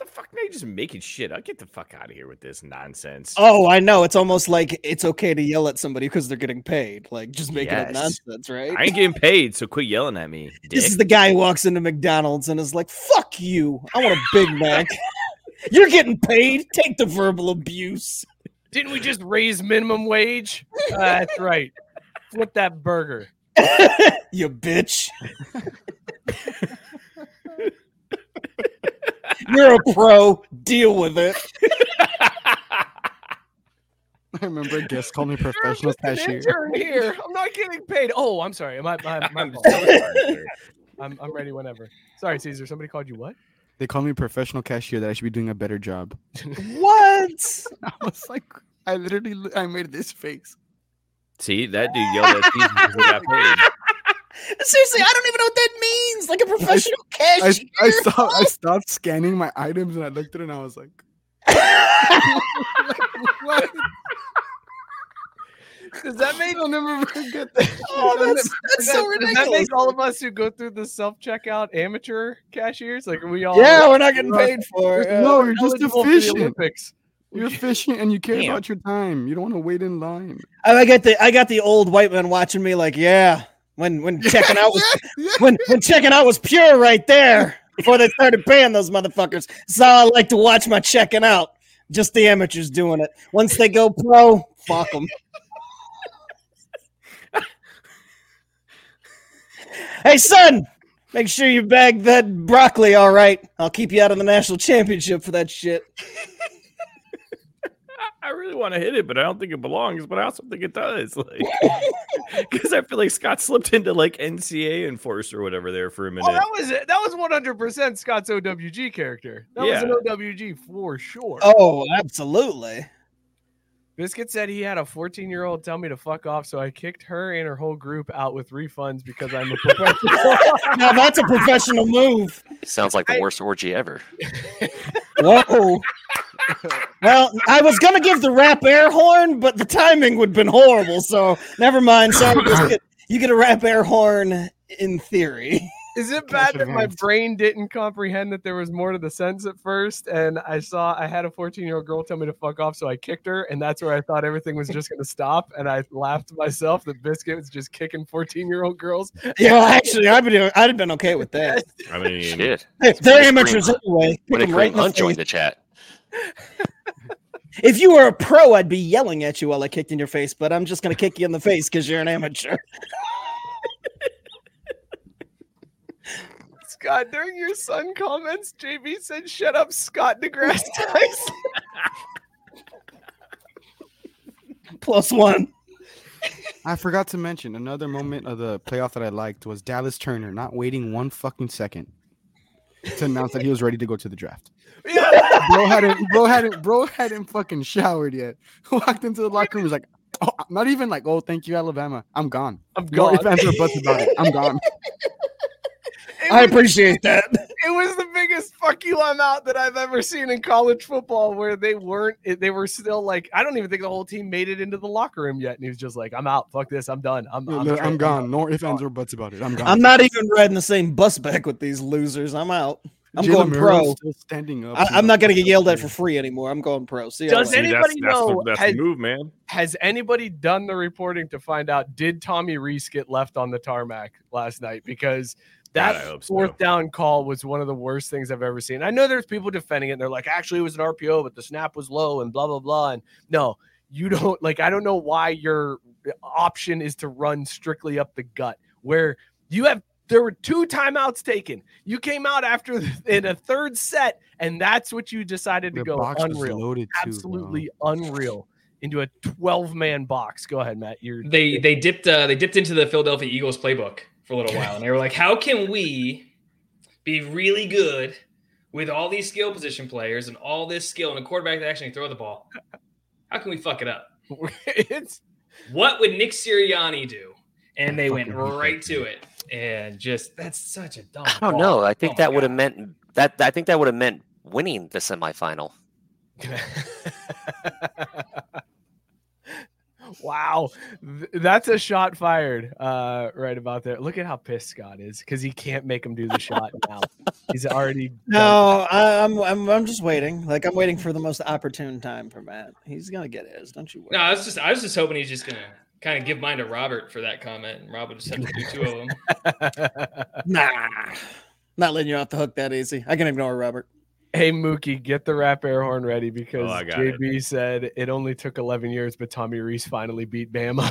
What the fuck? Now you're just making shit. I'll get the fuck out of here with this nonsense. Oh, I know. It's almost like it's okay to yell at somebody because they're getting paid. Like just making up Yes. nonsense, right? I ain't getting paid, so quit yelling at me. This is the guy who walks into McDonald's and is like, "Fuck you! I want a Big Mac." You're getting paid. Take the verbal abuse. Didn't we just raise minimum wage? Uh, that's right. Flip that burger. you bitch. You're a pro. Deal with it. I remember a guest called me professional cashier. intern here. I'm not getting paid. Oh, I'm sorry. My, my, my I'm fault. so sorry. I'm, I'm ready whenever. Sorry, Caesar. Somebody called you what? They called me professional cashier that I should be doing a better job. What? I was like, I literally, I made this face. See that dude yelled at Steve because he got paid. Seriously, I don't even know what that means. Like a professional I, cashier. I stopped, I stopped scanning my items and I looked at it and I was like, what? Does that make I'll never forget that. Oh, that's, that's so Does ridiculous. that make all of us who go through the self checkout amateur cashiers? Like, are we all yeah, we're not getting paid for it. No, you're just eligible for the efficient. You're efficient and you care Damn. about your time. You don't want to wait in line. I I get the I got the old white man watching me like, yeah. When when checking out was when when checking out was pure right there before they started paying those motherfuckers. So I like to watch my checking out. Just the amateurs doing it. Once they go pro, fuck them. hey son, make sure you bag that broccoli all right. I'll keep you out of the national championship for that shit. I really want to hit it, but I don't think it belongs. But I also think it does, like, because I feel like Scott slipped into like NCA enforcer or whatever there for a minute. Oh, that was. That was 100 percent Scott's OWG character. That was an OWG for sure. Oh, absolutely. Biscuit said he had a 14 year old tell me to fuck off, so I kicked her and her whole group out with refunds because I'm a professional. Now that's a professional move. Sounds like the worst orgy ever. Whoa. Well, I was gonna give the rap air horn, but the timing would have been horrible. So never mind. Sorry, Biscuit. You get a rap air horn in theory. Is it bad that my brain didn't comprehend that there was more to the sentence at first? And I saw I had a 14 year old girl tell me to fuck off, so I kicked her, and that's where I thought everything was just going to stop. And I laughed to myself that Biscuit was just kicking 14 year old girls. Yeah, actually, I'd been I'd have been okay with that. I mean, Shit. Hey, they're amateurs anyway. Kick When it 'em right in the unjoined the chat. If you were a pro, I'd be yelling at you while I kicked in your face, but I'm just gonna kick you in the face because you're an amateur. Scott, during your son comments, JB said, "Shut up, Scott DeGrasse Tyson." Plus one. I forgot to mention another moment of the playoff that I liked was Dallas Turner not waiting one fucking second to announce that he was ready to go to the draft. yeah, Bro hadn't, bro hadn't, bro hadn't fucking showered yet. Walked into the locker room, was like, oh, not even like, oh, thank you, Alabama. I'm gone. I'm No gone. ifs, ands, or buts about it. I'm gone. It I appreciate that. it was the biggest fuck you I'm out that I've ever seen in college football where they weren't they were still like I don't even think the whole team made it into the locker room yet and he was just like I'm out fuck this I'm done I'm I'm, I'm, tra- gone. No ifs, ands, or buts about it. I'm gone. I'm not even riding the same bus back with these losers. I'm out. I'm Jalen going Murray's pro. Still standing up. I, I'm not gonna get yelled at for free anymore. I'm going pro. See, Does see, anybody that's, that's know- The, that's has- the move, man. has anybody done the reporting to find out did Tommy Rees get left on the tarmac last night because God, that I hope so. fourth down call was one of the worst things I've ever seen. I know there's people defending it and they're like actually it was an RPO but the snap was low and blah blah blah and no you don't like I don't know why your option is to run strictly up the gut where you have There were two timeouts taken. You came out after in a third set, and that's what you decided to The go. box was Unreal, loaded too, bro. absolutely unreal. Into a 12 man box. Go ahead, Matt. You're They they dipped uh, they dipped into the Philadelphia Eagles playbook for a little while, and they were like, "How can we be really good with all these skill position players and all this skill and a quarterback that actually can throw the ball? How can we fuck it up? it's What would Nick Sirianni do?" And they went fucking hate that right to it, and just that's such a dumb. I don't call. know. I think Oh that would have meant that. I think that would have meant winning the semifinal. wow. That's a shot fired uh, right about there. Look at how pissed Scott is because he can't make him do the shot now. He's already. No, I, I'm, I'm I'm just waiting. Like I'm waiting for the most opportune time for Matt. He's gonna get his. Don't you worry. No, I was just I was just hoping he's just gonna kind of give mine to Robert for that comment, and Robert just have to do two of them. Nah, not letting you off the hook that easy. I can ignore Robert. Hey Mookie, get the rap air horn ready because Oh, I got it. JB said it only took 11 years, but Tommy Rees finally beat Bama.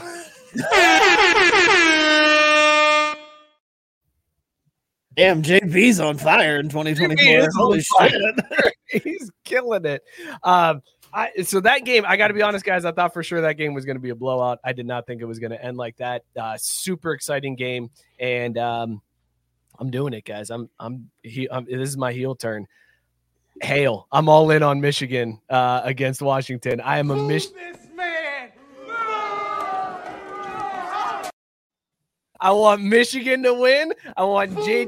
Damn, JB's on fire in 2024. Holy shit. He's killing it. Um, I, so that game, I got to be honest, guys. I thought for sure that game was going to be a blowout. I did not think it was going to end like that. Uh, super exciting game, and um, I'm doing it, guys. I'm, I'm, he, I'm. This is my heel turn. Hail! I'm all in on Michigan uh, against Washington. I am a Mich- I want Michigan to win. I want J.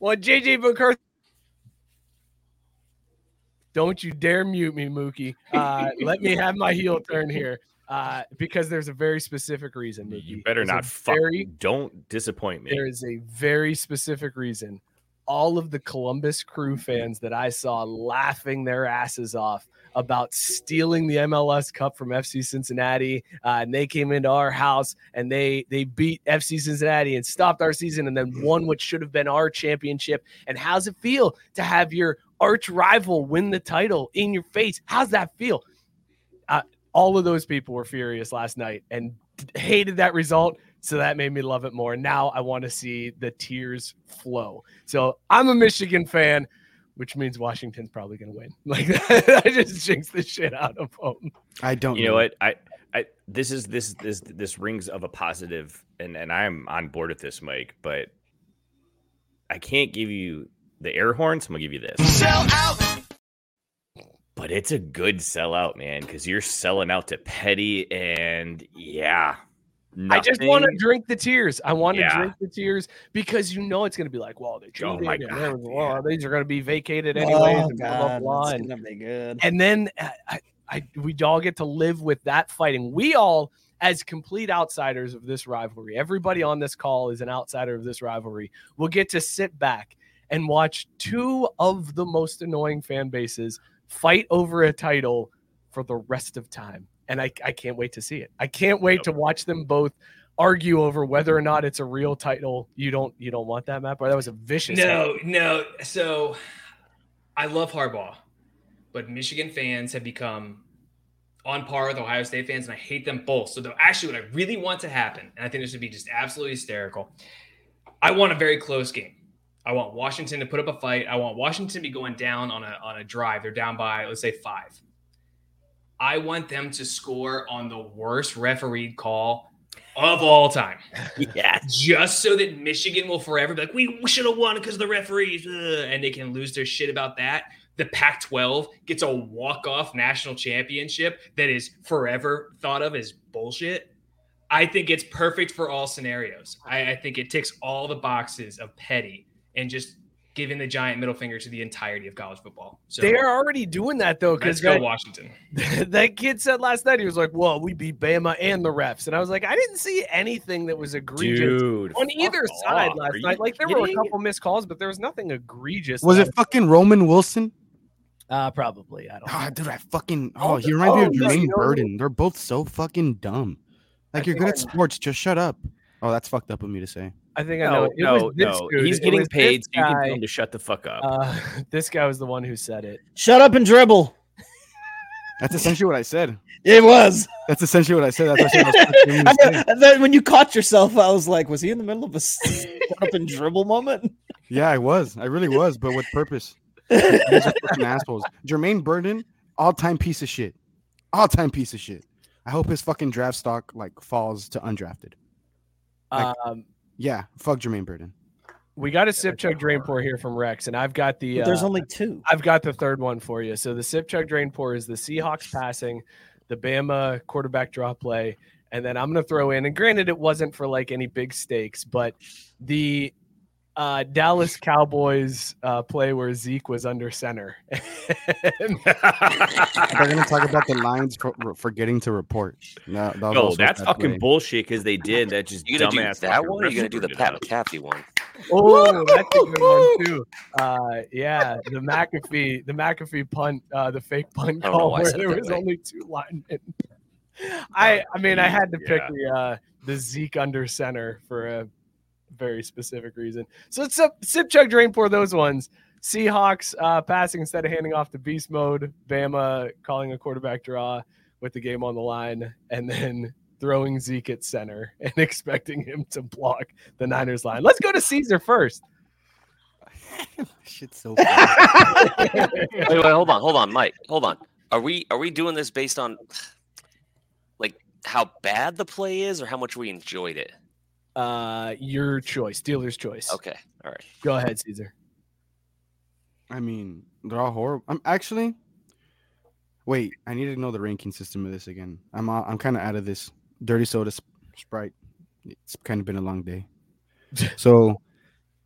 Want JJ McCarthy. Don't you dare mute me, Mookie. Uh, let me have my heel turn here uh, because there's a very specific reason. Mookie. You better There's not fuck. very- Don't disappoint me. there is a very specific reason. All of the Columbus Crew fans that I saw laughing their asses off about stealing the MLS Cup from FC Cincinnati, uh, and they came into our house and they they beat FC Cincinnati and stopped our season, and then won what should have been our championship. And how's it feel to have your arch rival win the title in your face? How's that feel? All of those people were furious last night and hated that result. So that made me love it more. Now I want to see the tears flow. So I'm a Michigan fan, which means Washington's probably going to win. Like I just jinxed the shit out of them. I don't. you know what I, I this is this this this rings of a positive and and i'm on board with this mike but i can't give you the air horns i'm gonna give you this but it's a good sellout man because you're selling out to petty and yeah I just want to drink the tears. I want to Yeah. drink the tears because you know it's going to be like, well, they Oh cheated my and God, there was- well, these are going to be vacated anyway. Oh, anyways. and blah, blah, God, blah, and- gonna be good. and then uh, I, I we all get to live with that fighting. We all, as complete outsiders of this rivalry, everybody on this call is an outsider of this rivalry. We'll get to sit back and watch two of the most annoying fan bases fight over a title for the rest of time. And I, I can't wait to see it. I can't wait to watch them both argue over whether or not it's a real title. You don't you don't want that, Matt? Boy, that was a vicious. No, no. So I love Harbaugh, but Michigan fans have become on par with Ohio State fans, and I hate them both. So, actually, what I really want to happen, and I think this would be just absolutely hysterical, I want a very close game. I want Washington to put up a fight. I want Washington to be going down on a on a drive. They're down by let's say five. I want them to score on the worst refereed call of all time. yeah Just so that Michigan will forever be like, we should have won because of the referees, ugh," and they can lose their shit about that. The Pac 12 gets a walk off national championship that is forever thought of as bullshit. I think it's perfect for all scenarios. I, I think it ticks all the boxes of petty and just giving the giant middle finger to the entirety of college football. So They're already doing that though, let's because go Washington. that kid said last night he was like, "Well, we beat Bama and the refs," and I was like, I didn't see anything that was egregious dude on either fuck side off. last Are night. Like there were a couple missed calls, but there was nothing egregious. Was that it fucking Roman Wilson? Uh, probably. I don't. Ah, know. dude, I fucking Oh, oh, he reminds me oh, of no, Jermaine you Burden. They're both so fucking dumb. Like I you're think good at I- sports, just shut up. Oh, that's fucked up of me to say. I think I know. no It no was this no dude. he's It getting was paid so you can tell him to shut the fuck up Uh, this guy was the one who said it. Shut up and dribble. That's essentially what I said. It was. That's essentially what I said. That's what I said. I was I know- then when you caught yourself, I was like, was he in the middle of a shut up and dribble moment? Yeah, I was. I really was, but with purpose. You guys are fucking assholes. Jermaine Burton, all time piece of shit. All time piece of shit. I hope his fucking draft stock like falls to undrafted. Like, Um, yeah, fuck Jermaine Burton. we got a sip chug drain pour here from Rex, and I've got the. But there's uh, only two. I've got the third one for you. So the sip chug drain pour is the Seahawks passing, the Bama quarterback draw play, and then I'm gonna throw in. And granted, it wasn't for like any big stakes, but the uh, Dallas Cowboys uh, play where Zeke was under center. And- They're gonna talk about the Lions for, forgetting to report. No, that No, that's bad fucking play. bullshit because they did. That just You gonna dumbass. that one, or you gonna do the screwed it Pat up. McAfee one? Oh, that's a good one too. Uh, yeah, the McAfee, the McAfee punt, uh, the fake punt I don't know call where there was way. only two linemen. I, I mean, I had to pick Yeah. the uh, the Zeke under center for a very specific reason. So it's a sip, chug, drain, pour those ones. Seahawks uh, passing instead of handing off to beast mode. Bama calling a quarterback draw with the game on the line, and then throwing Zeke at center and expecting him to block the Niners line. Let's go to Caesar first. Shit's so. Wait, wait, hold on, hold on, Mike, hold on. Are we are we doing this based on like how bad the play is, or how much we enjoyed it? Uh, your choice, dealer's choice. Okay, all right. Go ahead, Caesar. I mean, they're all horrible. I'm actually. Wait, I need to know the ranking system of this again. I'm out- I'm kind of out of this. Dirty soda, Sp- Sprite. It's kind of been a long day. so,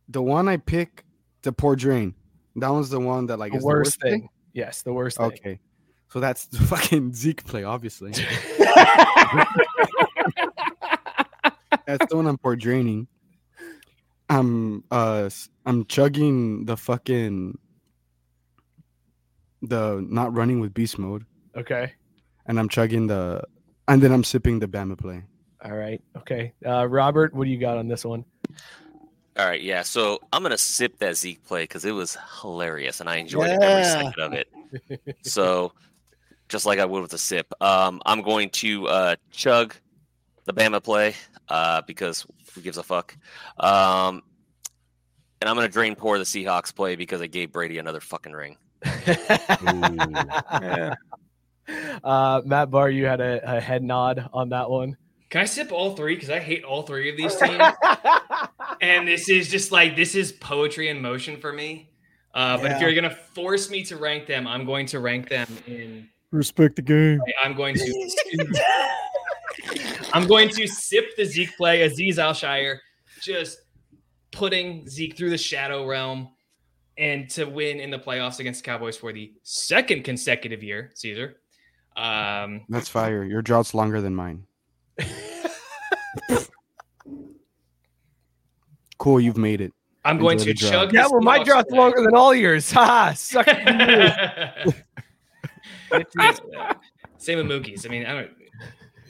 the one I pick, the poor drain. That one's the one that like The is worst the worst thing. Yes, the worst thing. Okay, so that's the fucking Zeke play, obviously. that's the one I'm poor draining. I'm uh I'm chugging the fucking the not running with beast mode, Okay. and I'm chugging the and then I'm sipping the Bama play. All right. Okay. Uh, Robert, what do you got on this one? All right, yeah. So I'm gonna sip that Zeke play because it was hilarious and I enjoyed it every second of it. So just like I would with a sip, um, I'm going to uh, chug the Bama play uh, because who gives a fuck? Um, and I'm gonna drain pour the Seahawks play because I gave Brady another fucking ring. Yeah. Uh, Matt Barr, you had a, a head nod on that one. Can I sip all three? Because I hate all three of these teams. and this is just like this is poetry in motion for me. Uh, but if you're gonna force me to rank them, I'm going to rank them in. Respect the game. I'm going to. I'm going to sip the Zeke play. Azeez Al-Shaair just putting Zeke through the shadow realm and to win in the playoffs against the Cowboys for the second consecutive year, Caesar. Um, That's fire. Your drought's longer than mine. cool, you've made it. I'm going to the drought. chug. Yeah, well, my Seahawks drought's play. longer than all yours. Ha! Suck. Same with Mookie's. I mean, I don't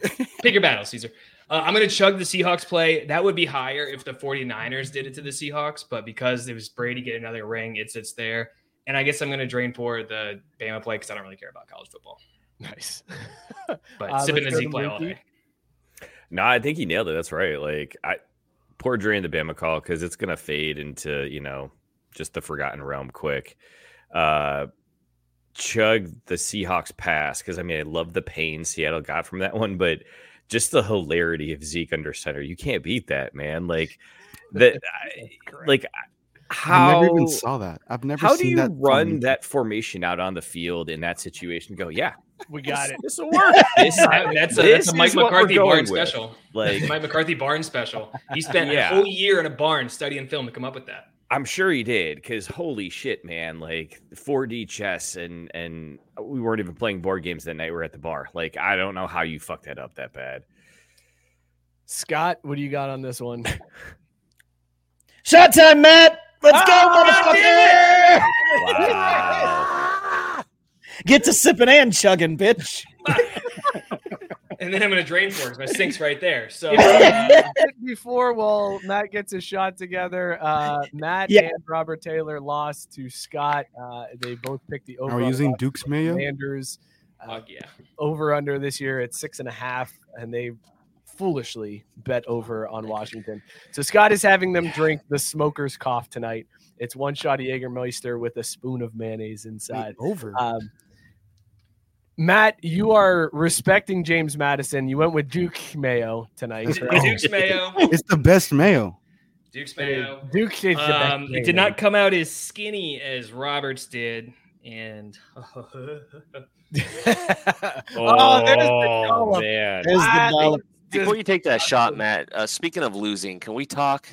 pick your battle, Caesar. Uh, I'm going to chug the Seahawks play. That would be higher if the 49ers did it to the Seahawks, but because it was Brady get another ring, it sits there. And I guess I'm going to drain for the Bama play because I don't really care about college football. nice. But Uh, sipping the let's go Zeke to play all day. No, I think he nailed it. That's right. Like I poor drain the Bama call because it's gonna fade into you know just the forgotten realm quick. Uh, chug the Seahawks pass because I mean I love the pain Seattle got from that one, but just the hilarity of Zeke under center, you can't beat that, man. Like that, I- like I how never even saw that. I've never how do you that run from- that formation out on the field in that situation? Go, yeah, We got it. this will work. This, that- that's, a, This that's a Mike is what we're McCarthy going barn with. special. Like Mike McCarthy barn special. He spent Yeah. a whole year in a barn studying film to come up with that. I'm sure he did, because holy shit, man! Like 4D chess, and and we weren't even playing board games that night. We are at the bar. Like I don't know how you fucked that up that bad. Scott, what do you got on this one? Shot time, Matt. Let's go, Ah, motherfucker. Wow. Get to sipping and chugging, bitch. And then I'm going to drain for it 'cause my sink's right there. So Before, well, Matt gets his shot together. Uh, Matt Yeah. and Robert Taylor lost to Scott. Uh, they both picked the over. Are we using Duke's mayo? Commanders. Fuck yeah. over under this year at six and a half, and they foolishly bet over on Washington. So Scott is having them drink the smoker's cough tonight. It's one shot of Jägermeister with a spoon of mayonnaise inside. over. Um, Matt, you are respecting James Madison. You went with Duke Mayo tonight. Duke's Mayo. It's the best mayo. Duke's Mayo. Duke is the best Um, it did not come out as skinny as Roberts did. And oh, there's the dollop. man. There's the dollop. Before you take that shot, Matt, uh, speaking of losing, can we talk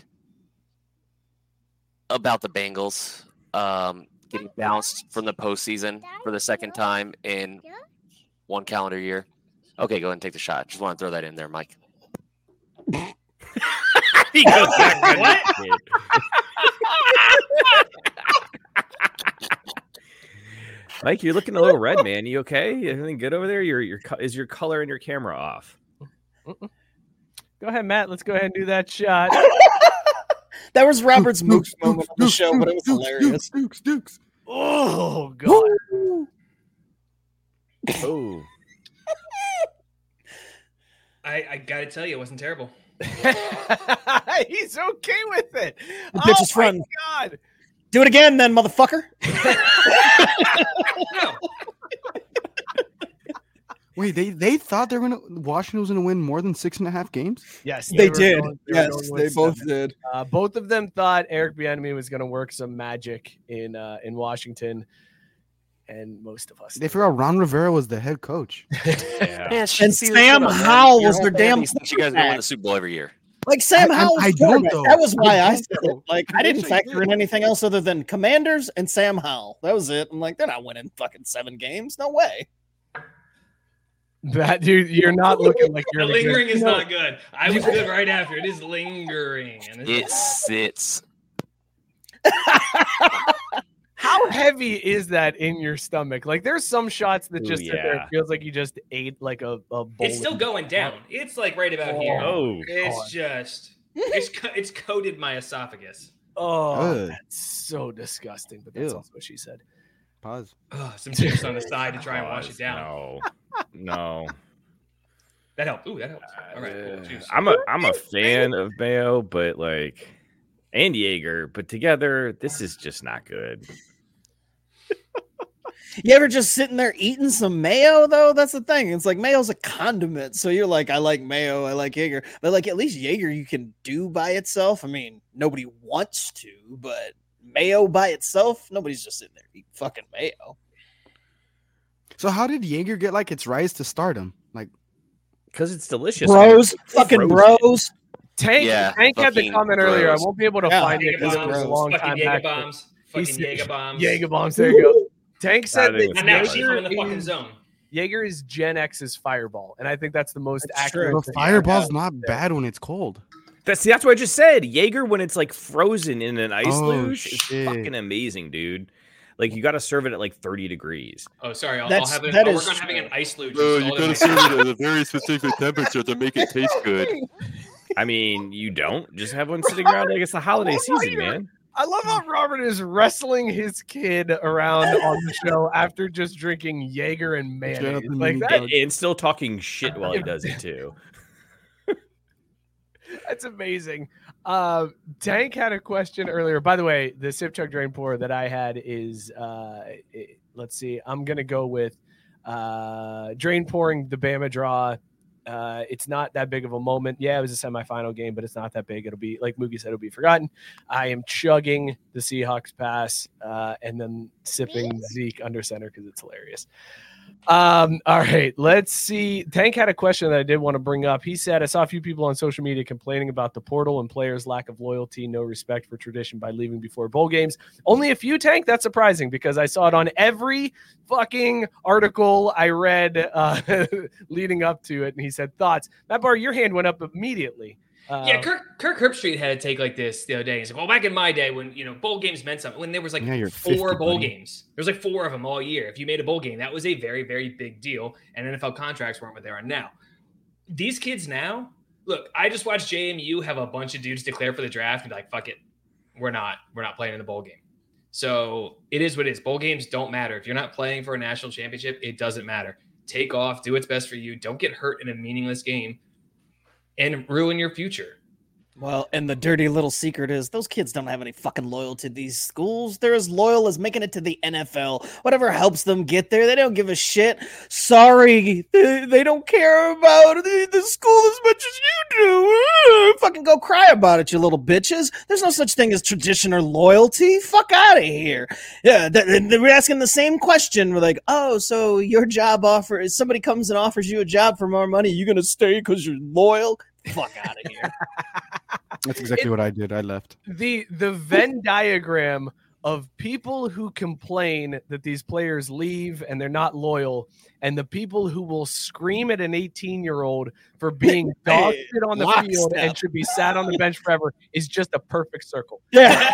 about the Bengals um, getting bounced from the postseason for the second time in one calendar year? Okay, go ahead and take the shot. Just want to throw that in there, Mike. He goes back to What? Mike, you're looking a little red, man. You okay? Everything good over there? Your your is your color and your camera off? Go ahead, Matt. Let's go ahead and do that shot. That was Robert's most moment on the show, but it was hilarious. Dukes, Dukes. Oh god. Oh, I, I got to tell you, it wasn't terrible. He's okay with it. The bitch oh is my. God. Do it again, then, motherfucker. No, Wait, they they thought they were gonna Washington was gonna win more than six and a half games. Yes, They were did. going- they Yes, going with they both seven. did. Uh, both of them thought Eric Bieniemy was going to work some magic in uh, in Washington, and most of us. They forgot Ron Rivera was the head coach. yeah. Man, And Sam. Howell was their damn family You guys are going to win the Super Bowl every year. Like Sam I- I- Howell. I don't, though. That was why I I said it. Like I I didn't factor in anything else other than Commanders and Sam Howell. That was it. I'm like, they're not winning fucking seven games. No way. That dude, you're not looking like you're the good- lingering is No, not good. I was good right after. It is lingering. And this It is- sits. How heavy is that in your stomach? Like, there's some shots that Ooh, just sit there. It feels like you just ate like a, a bowl. it's still going down. It's like right about here. Oh, God. It's just it's co- it's coated my esophagus. Oh, Ugh. that's so disgusting. But that's Ew. also what she said. Pause. Ugh, some chips on the side to try and wash it down. No, no. That helped. Ooh, that helped. All right, cool. Uh, I'm a I'm a fan of Mayo, but like and Jaeger, but together this is just not good. You ever just sitting there eating some mayo though? That's the thing. It's like mayo's a condiment. So you're like, I like mayo, I like Jaeger. But like at least Jaeger you can do by itself. I mean, nobody wants to, but mayo by itself, nobody's just sitting there eating fucking mayo. So how did Jaeger get like its rise to stardom? Like Because it's delicious. Bros, It's fucking frozen. bros. Tank, Yeah, Tank had the fucking comment earlier. I won't be able to Yeah. find it Jaeger because it was a long Fucking time Jaeger back. bombs. He Fucking said- Jaeger bombs. Jaeger bombs. There you go. Tank said think that it's And she's Jaeger in the fucking is, zone. Jaeger is Gen X's Fireball, and I think that's the most That's accurate. true. the fireball's not bad when it's cold. That's that's what I just said. Jaeger when it's like frozen in an ice Oh, luge is fucking amazing, dude. Like you got to serve it at like 30 degrees. Oh, sorry. I'll, I'll That's- have it. that oh, I'll is work on having an ice luge. Bro, you gotta serve it at a very specific temperature to make it taste good. I mean, you don't just have one sitting around like it's the holiday season, man. I love how Robert is wrestling his kid around on the show after just drinking Jaeger and mayonnaise. Jonathan Like that, And, and still talking shit while he does it too. that's amazing. Uh, Tank had a question earlier. By the way, the sip chug drain pour that I had is uh, it- let's see. I'm gonna go with uh, drain pouring the Bama draw. Uh, it's not that big of a moment. Yeah, it was a semifinal game, but it's not that big. It'll be like Moogie said, it'll be forgotten. I am chugging the Seahawks pass uh, and then sipping Zeke under center because it's hilarious. Um, all right, let's see. Tank had a question that I did want to bring up. He said, I saw a few people on social media complaining about the portal and players' lack of loyalty, no respect for tradition by leaving before bowl games. Only a few, Tank. That's surprising because I saw it on every fucking article I read uh, leading up to it. And he said, Thoughts. Matt Barr, your hand went up immediately. Uh, Yeah, Kirk Kirk Herbstreit had a take like this the other day. He's like, "Well, back in my day, when you know bowl games meant something, when there was like four 50, bowl games, there was like four of them all year. If you made a bowl game, that was a very very big deal, and NFL contracts weren't what they are now. These kids now, look, I just watched JMU have a bunch of dudes declare for the draft and be like, "Fuck it, we're not we're not playing in the bowl game." So it is what it is. Bowl games don't matter if you're not playing for a national championship. It doesn't matter. take off, do what's best for you. Don't get hurt in a meaningless game and ruin your future. Well, and the dirty little secret is those kids don't have any fucking loyalty to these schools. They're as loyal as making it to the NFL. Whatever helps them get there, they don't give a shit. Sorry, they, they don't care about the, the school as much as you do. Fucking go cry about it, you little bitches. There's no such thing as tradition or loyalty. Fuck out of here. Yeah, were asking the same question. We're like, oh, so your job offer is somebody comes and offers you a job for more money, you gonna stay because you're loyal? Fuck out of here. That's exactly It- what I did. I left. the the Venn diagram of people who complain that these players leave and they're not loyal, and the people who will scream at an 18 year old for being dog shit on the field and should be sat on the bench forever is just a perfect circle. Yeah.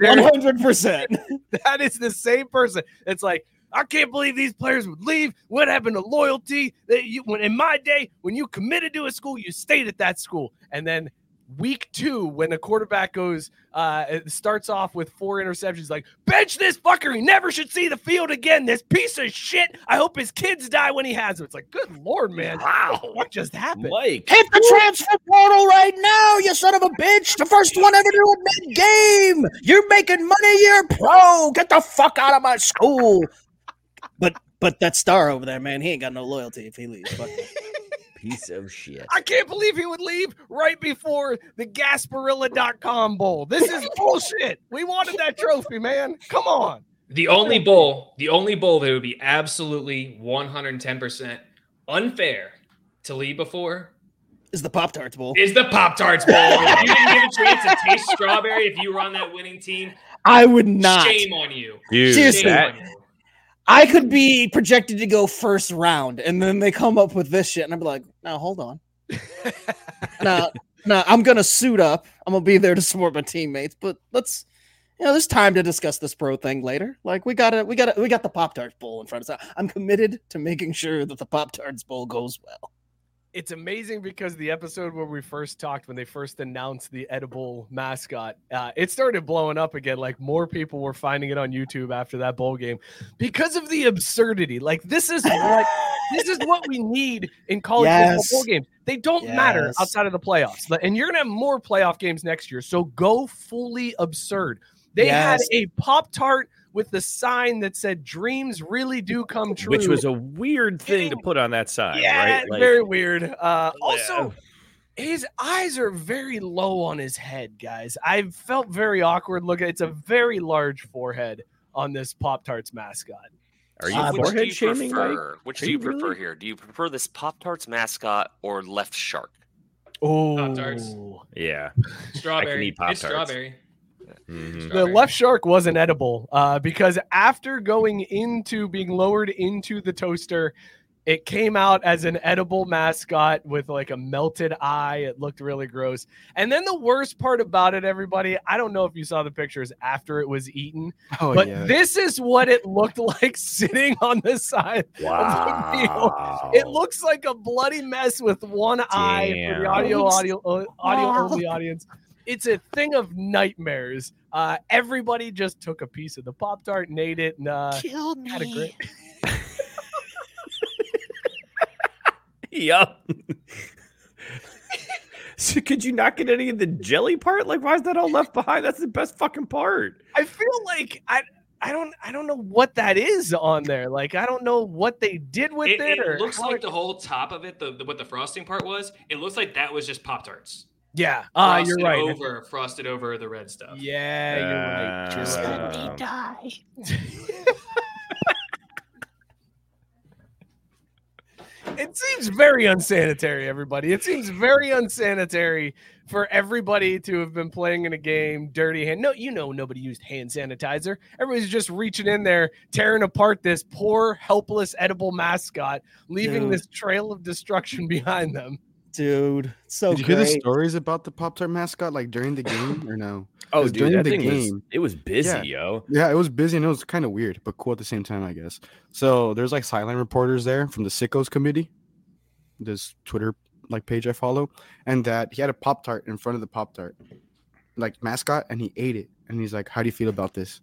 One hundred percent. that is the same person. It's like I can't believe these players would leave. What happened to loyalty? That you when in my day, when you committed to a school, you stayed at that school. And then week two, when a quarterback goes, uh, it starts off with four interceptions, like bench this fucker. He never should see the field again. This piece of shit. I hope his kids die when he has them. It's like, good lord, man. Wow, what just happened? Mike. Hit the transfer portal right now, you son of a bitch! The first one ever to do it mid-game. You're making money. You're pro. Get the fuck out of my school. But but that star over there, man, he ain't got no loyalty if he leaves. Fuck him. Piece of shit. I can't believe he would leave right before the Gasparilla.com bowl. This is bullshit. We wanted that trophy, man. Come on. The only bowl, the only bowl that would be absolutely 110% unfair to leave before Is the Pop Tarts Bowl? is the Pop Tarts Bowl. if you didn't get a chance to taste strawberry if you were on that winning team, I would not. shame on you. Dude, Seriously. That, on you. I could be projected to go first round, and then they come up with this shit, and I'm like, no, hold on. no, no, I'm gonna suit up. I'm gonna be there to support my teammates, but let's, you know, there's time to discuss this pro thing later. Like we gotta, we gotta, we got the Pop Tarts Bowl in front of us. I'm committed to making sure that the Pop Tarts Bowl goes well. It's amazing because the episode where we first talked, when they first announced the edible mascot, uh, it started blowing up again. Like more people were finding it on YouTube after that bowl game because of the absurdity. Like this is what this is what we need in college Yes. football bowl games. They don't matter outside of the playoffs, and you're gonna have more playoff games next year. So go fully absurd. They had a pop tart with the sign that said "Dreams really do come true," which was a weird thing to put on that sign, yeah, right? Like, very weird. Uh, also, his eyes are very low on his head, guys. I felt very awkward looking. It's a very large forehead on this Pop Tarts mascot. are you Uh, Which do forehead you shaming, Mike? prefer? Which do you you prefer here? Do you prefer this Pop Tarts mascot or Left Shark? Oh, Pop-Tarts. Yeah. Strawberry. eat Pop-Tarts. strawberry. Mhm. The left shark wasn't edible uh, because after going into being lowered into the toaster, it came out as an edible mascot with like a melted eye. It looked really gross. And then the worst part about it, everybody, I don't know if you saw the pictures after it was eaten, Oh but yeah. this is what it looked like sitting on the side. Wow. It looks like a bloody mess with one eye for the Damn. audio audio uh, audio only audience. It's a thing of nightmares. Uh, everybody just took a piece of the pop tart and ate it, and uh, Killed had a great. Yup. so could you not get any of the jelly part? Like, why is that all left behind? That's the best fucking part. I feel like I. I don't. I don't know what that is on there. Like I don't know what they did with It, it. it or looks like it- the whole top of it, the, the what the frosting part was. It looks like that was just Pop Tarts. Yeah. Ah, you're right. Over frosted over the red stuff. Yeah, you're right. You're Just right. Um, It seems very unsanitary, everybody. It seems very unsanitary for everybody to have been playing in a game dirty hand. No, you know nobody used hand sanitizer. Everybody's just reaching in there, tearing apart this poor, helpless, edible mascot, leaving Dude. this trail of destruction behind them. Dude. So Did you hear the stories about the Pop Tart mascot like during the game or no? oh, dude, during that the thing was game- it was busy, Yeah. yo. Yeah, it was busy and it was kind of weird, but cool at the same time, I guess. So there's like sideline reporters there from the Sickos committee, this Twitter like page I follow, and that he had a Pop Tart in front of the Pop Tart, like mascot, and he ate it. And he's like, How do you feel about this?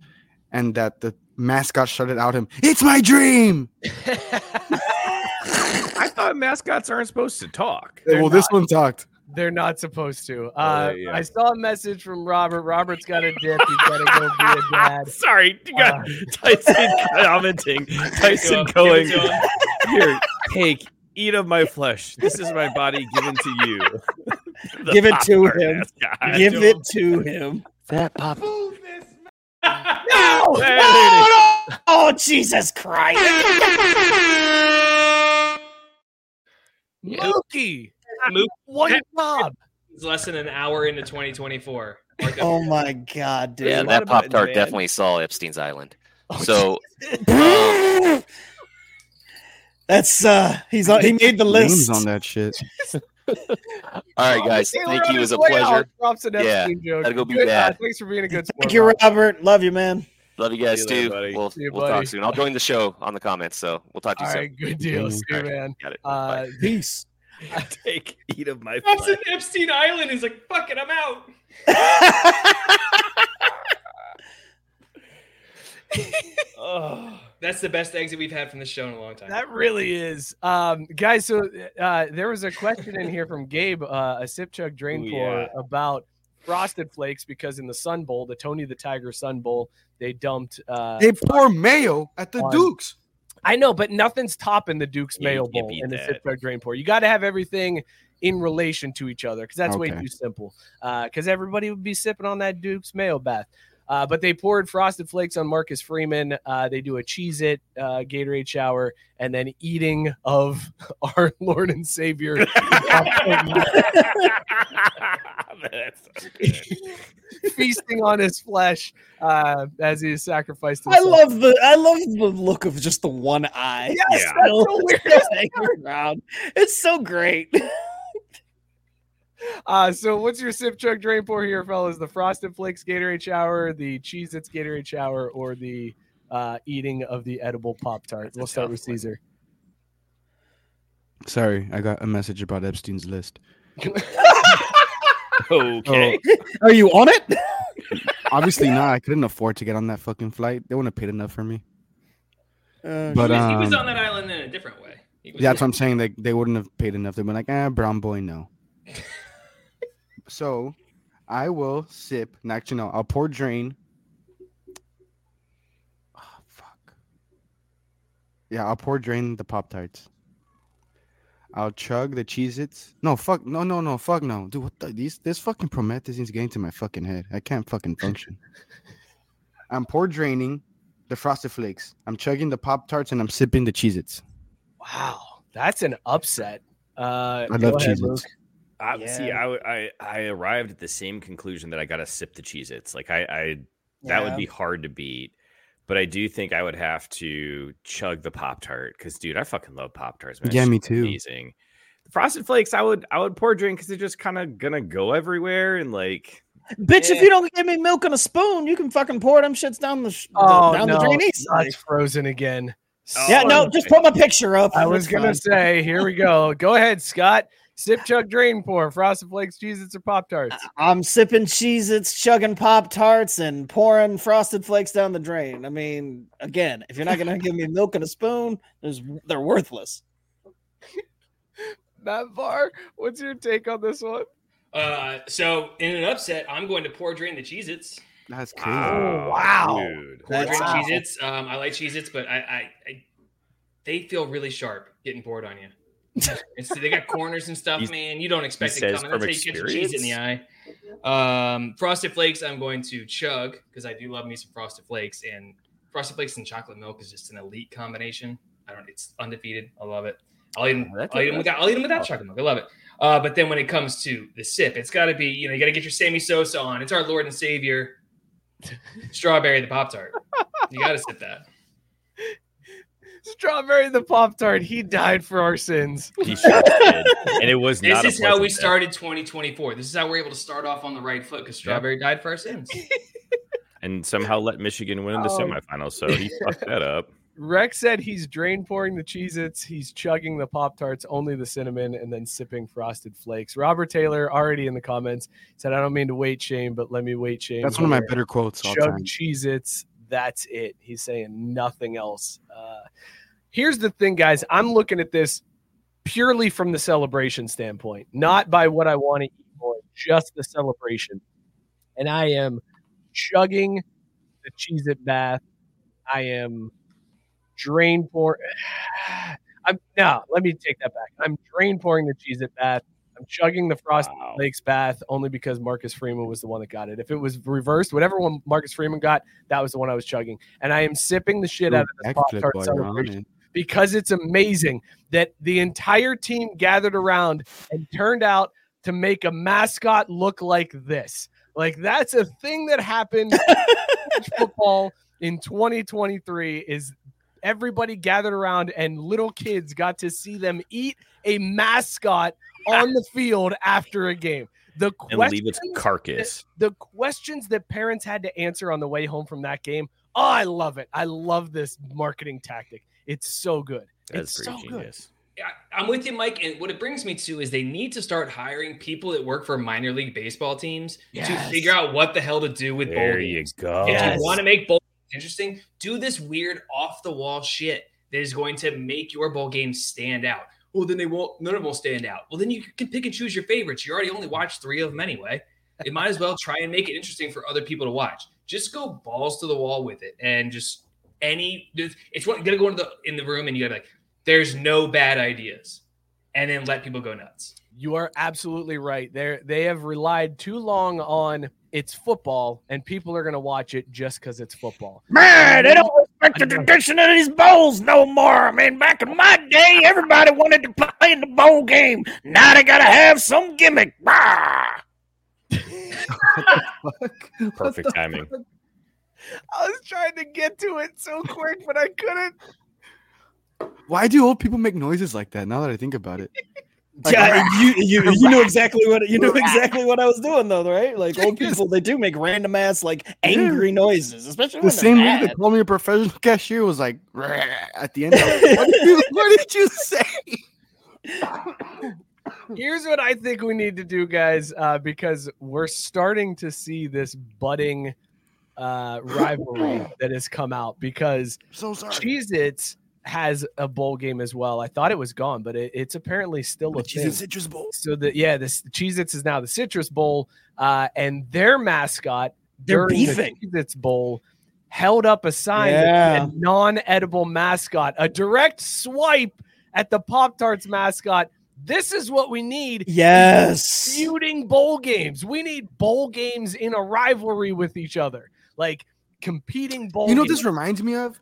and that the mascot shouted out him, "It's my dream." I thought mascots aren't supposed to talk. They're well, this one talked. They're not supposed to. Uh, yeah. I saw a message from Robert. Robert's got a dip. He's got to go be a dad. Sorry, you got Uh, Tyson commenting. Tyson him, give going it to him. here. Take, eat of my flesh. This is my body given to you. The Give it to him. mascot. Give it to him. That pop. No! There it Oh, no! Oh, Jesus Christ! Mookie, Mookie. one job. It's less than an hour into 2024. Mark that- Oh my God, dude! Yeah, that Pop Tart definitely saw Epstein's Island. Oh, So That's uh, he's on. He made the Names list. on that shit. all right, guys. Taylor Thank you. It was a way out pleasure. Drops an Yeah, joke. gotta go be Good, uh, bad. thanks for being a good sport. Thank you, Rob. Robert. Love you, man. Love you guys See you later, too. buddy. We'll, See you, we'll buddy. talk soon. I'll join the show on the comments. So we'll talk to you All soon. right, good deal. Mm. See you, All right, man. Got it. Uh, Bye. Peace. Take, eat of my That's an Epstein Island. He's like, fuck it, I'm out. Oh. That's the best exit we've had from the show in a long time. That really is, um, guys. So uh, there was a question in here from Gabe, uh, a sip chug drain Ooh, pour yeah. about frosted flakes because in the Sun Bowl, the Tony the Tiger Sun Bowl, they dumped. Uh, They pour mayo at the On- Dukes. I know, but nothing's topping the Duke's Yeah, you Mayo Bowl beat and the that. sip chug drain pour. You got to have everything in relation to each other because that's way too simple. Because everybody would be sipping on that Duke's Mayo bath. Uh, but they poured frosted flakes on Marcus Freeman. Uh, they do a Cheez It uh, Gatorade shower and then eating of our Lord and Savior. That's so good. feasting on his flesh uh, as he is sacrificed. I love the I love the look of just the one eye. Yes, Yeah. that's so weird. It's so great. Uh, so what's your sip chug drain pour here, fellas? The Frosted Flakes Gatorade shower, the Cheez Its Gatorade shower, or the uh, eating of the edible Pop Tart? We'll start tough with one. Caesar. Sorry, I got a message about Epstein's list. Okay. Are you on it? Obviously not. I couldn't afford to get on that fucking flight. They wouldn't have paid enough for me. Uh, But he, was, he was um, on that island in a different way. Yeah, that's what I'm saying. They they wouldn't have paid enough. They'd been like, ah, brown boy, no. So I will sip. and Actually, no, I'll pour drain. Oh, fuck. Yeah, I'll pour drain the Pop Tarts. I'll chug the Cheez Its. No, fuck. No, no, no. Fuck no. Dude, what the, these, this fucking promethazine is getting to my fucking head. I can't fucking function. I'm pour draining the Frosted Flakes. I'm chugging the Pop Tarts and I'm sipping the Cheez Its. Wow, that's an upset. Uh, I love ahead, Cheez Its. I, See, Yeah. I, w- I I arrived at the same conclusion that I got to sip the Cheez Its. Like, I, I that would be hard to beat. But I do think I would have to chug the Pop Tart because, dude, I fucking love Pop Tarts. Yeah, me too. Amazing. The Frosted Flakes, I would I would pour drink because they're just kind of gonna go everywhere and like. Bitch, Eh. if you don't give me milk and a spoon, you can fucking pour them shits down the, sh- the- Oh down no, the drain It's nuts frozen again. Yeah, Oh, no, just put my picture up. I was gonna fine. say, here we go. Go ahead, Scott. Sip, chug, drain, pour. Frosted Flakes, Cheez Its, or Pop Tarts. I'm sipping Cheez Its, chugging Pop Tarts, and pouring frosted flakes down the drain. I mean, again, if you're not gonna give me milk and a spoon, there's they're worthless. Matt Barr, what's your take on this one? Uh, so in an upset, I'm going to pour drain the Cheez Its. That's cool. Oh, wow. dude. Pour drain Wow. Cheez Its. Um, I like Cheez Its, but I, I, I, they feel really sharp getting poured on you. It's, they got corners and stuff, He's- man. You don't expect it coming. That's how you a cheese in the eye. Um, Frosted Flakes, I'm going to chug because I do love me some Frosted Flakes, and Frosted Flakes and chocolate milk is just an elite combination. I don't. It's undefeated. I love it. I'll eat them. That's I'll eat them without. I'll eat them without chocolate milk. I love it. Uh, but then when it comes to the sip, it's got to be. You know, you got to get your Sammy Sosa on. It's our Lord and Savior, strawberry the Pop Tart. You got to sip that. Strawberry the Pop Tart. He died for our sins. He sure did. And it was This not. a is how we pleasant death. started 2024. This is how we're able to start off on the right foot because Strawberry died for our sins. and somehow let Michigan win in the Oh. semifinals. So he fucked that up. Rex said he's drain pouring the Cheez Its, he's chugging the Pop Tarts, only the cinnamon, and then sipping frosted flakes. Robert Taylor, already in the comments, said, I don't mean to wait shame, but let me wait shame. That's one of my better quotes all Chug. Cheez Its, that's it. He's saying nothing else. Uh, here's the thing, guys. I'm looking at this purely from the celebration standpoint, not by what I want to eat more, just the celebration. And I am chugging the Cheez It bath. I am drain pour. I'm no, let me take that back. I'm drain pouring the Cheez It bath. I'm chugging the Frosted Wow. Lakes bath only because Marcus Freeman was the one that got it. If it was reversed, whatever one Marcus Freeman got, that was the one I was chugging. And I am sipping the shit out of this Pop Tart while you're on celebration because it's amazing that the entire team gathered around and turned out to make a mascot look like this. Like that's a thing that happened in football in 2023 is everybody gathered around and little kids got to see them eat a mascot on the field after a game. The and leave its questions carcass. the questions that parents had to answer on the way home from that game. Oh, I love it. I love this marketing tactic. It's so good. That's it's pretty so good. genius. Yeah, I'm with you, Mike. And what it brings me to is they need to start hiring people that work for minor league baseball teams to figure out what the hell to do with bowl There you go. If Yes. you want to make bowl games interesting, do this weird off the wall shit that is going to make your bowl game stand out. Well, then they won't. None of them will stand out. Well, then you can pick and choose your favorites. You already only watched three of them anyway. It might as well try and make it interesting for other people to watch. Just go balls to the wall with it, and just any. It's what you gotta go into the in the room, and you be like, "There's no bad ideas," and then let people go nuts. You are absolutely right. They they have relied too long on it's football, and people are going to watch it just because it's football. Man, they don't respect the tradition of these bowls no more. I mean, back in my day, everybody wanted to play in the bowl game. Now they gotta have some gimmick. Rah! Perfect timing. I was trying to get to it so quick, but I couldn't. Why do old people make noises like that? Now that I think about it, Like, yeah, you, you you knew exactly what you knew exactly what I was doing though, right? Like old people, they do make random ass like angry noises, especially the when same they're way that called me a professional cashier was like at the end. I was like, what, did you, what did you say? Here's what I think we need to do, guys, uh, because we're starting to see this budding uh, rivalry that has come out. Because So sorry. Cheez Its has a bowl game as well. I thought it was gone, but it, it's apparently still a Cheez thing. It Citrus Bowl. So the yeah, this Cheez Its is now the Citrus Bowl, uh, and their mascot They're during beefing. the Cheez Its Bowl held up a sign Yeah. said non-edible mascot, a direct swipe at the Pop Tarts mascot. This is what we need. Yes. Feuding bowl games. We need bowl games in a rivalry with each other, like competing bowl. You know what this reminds me of?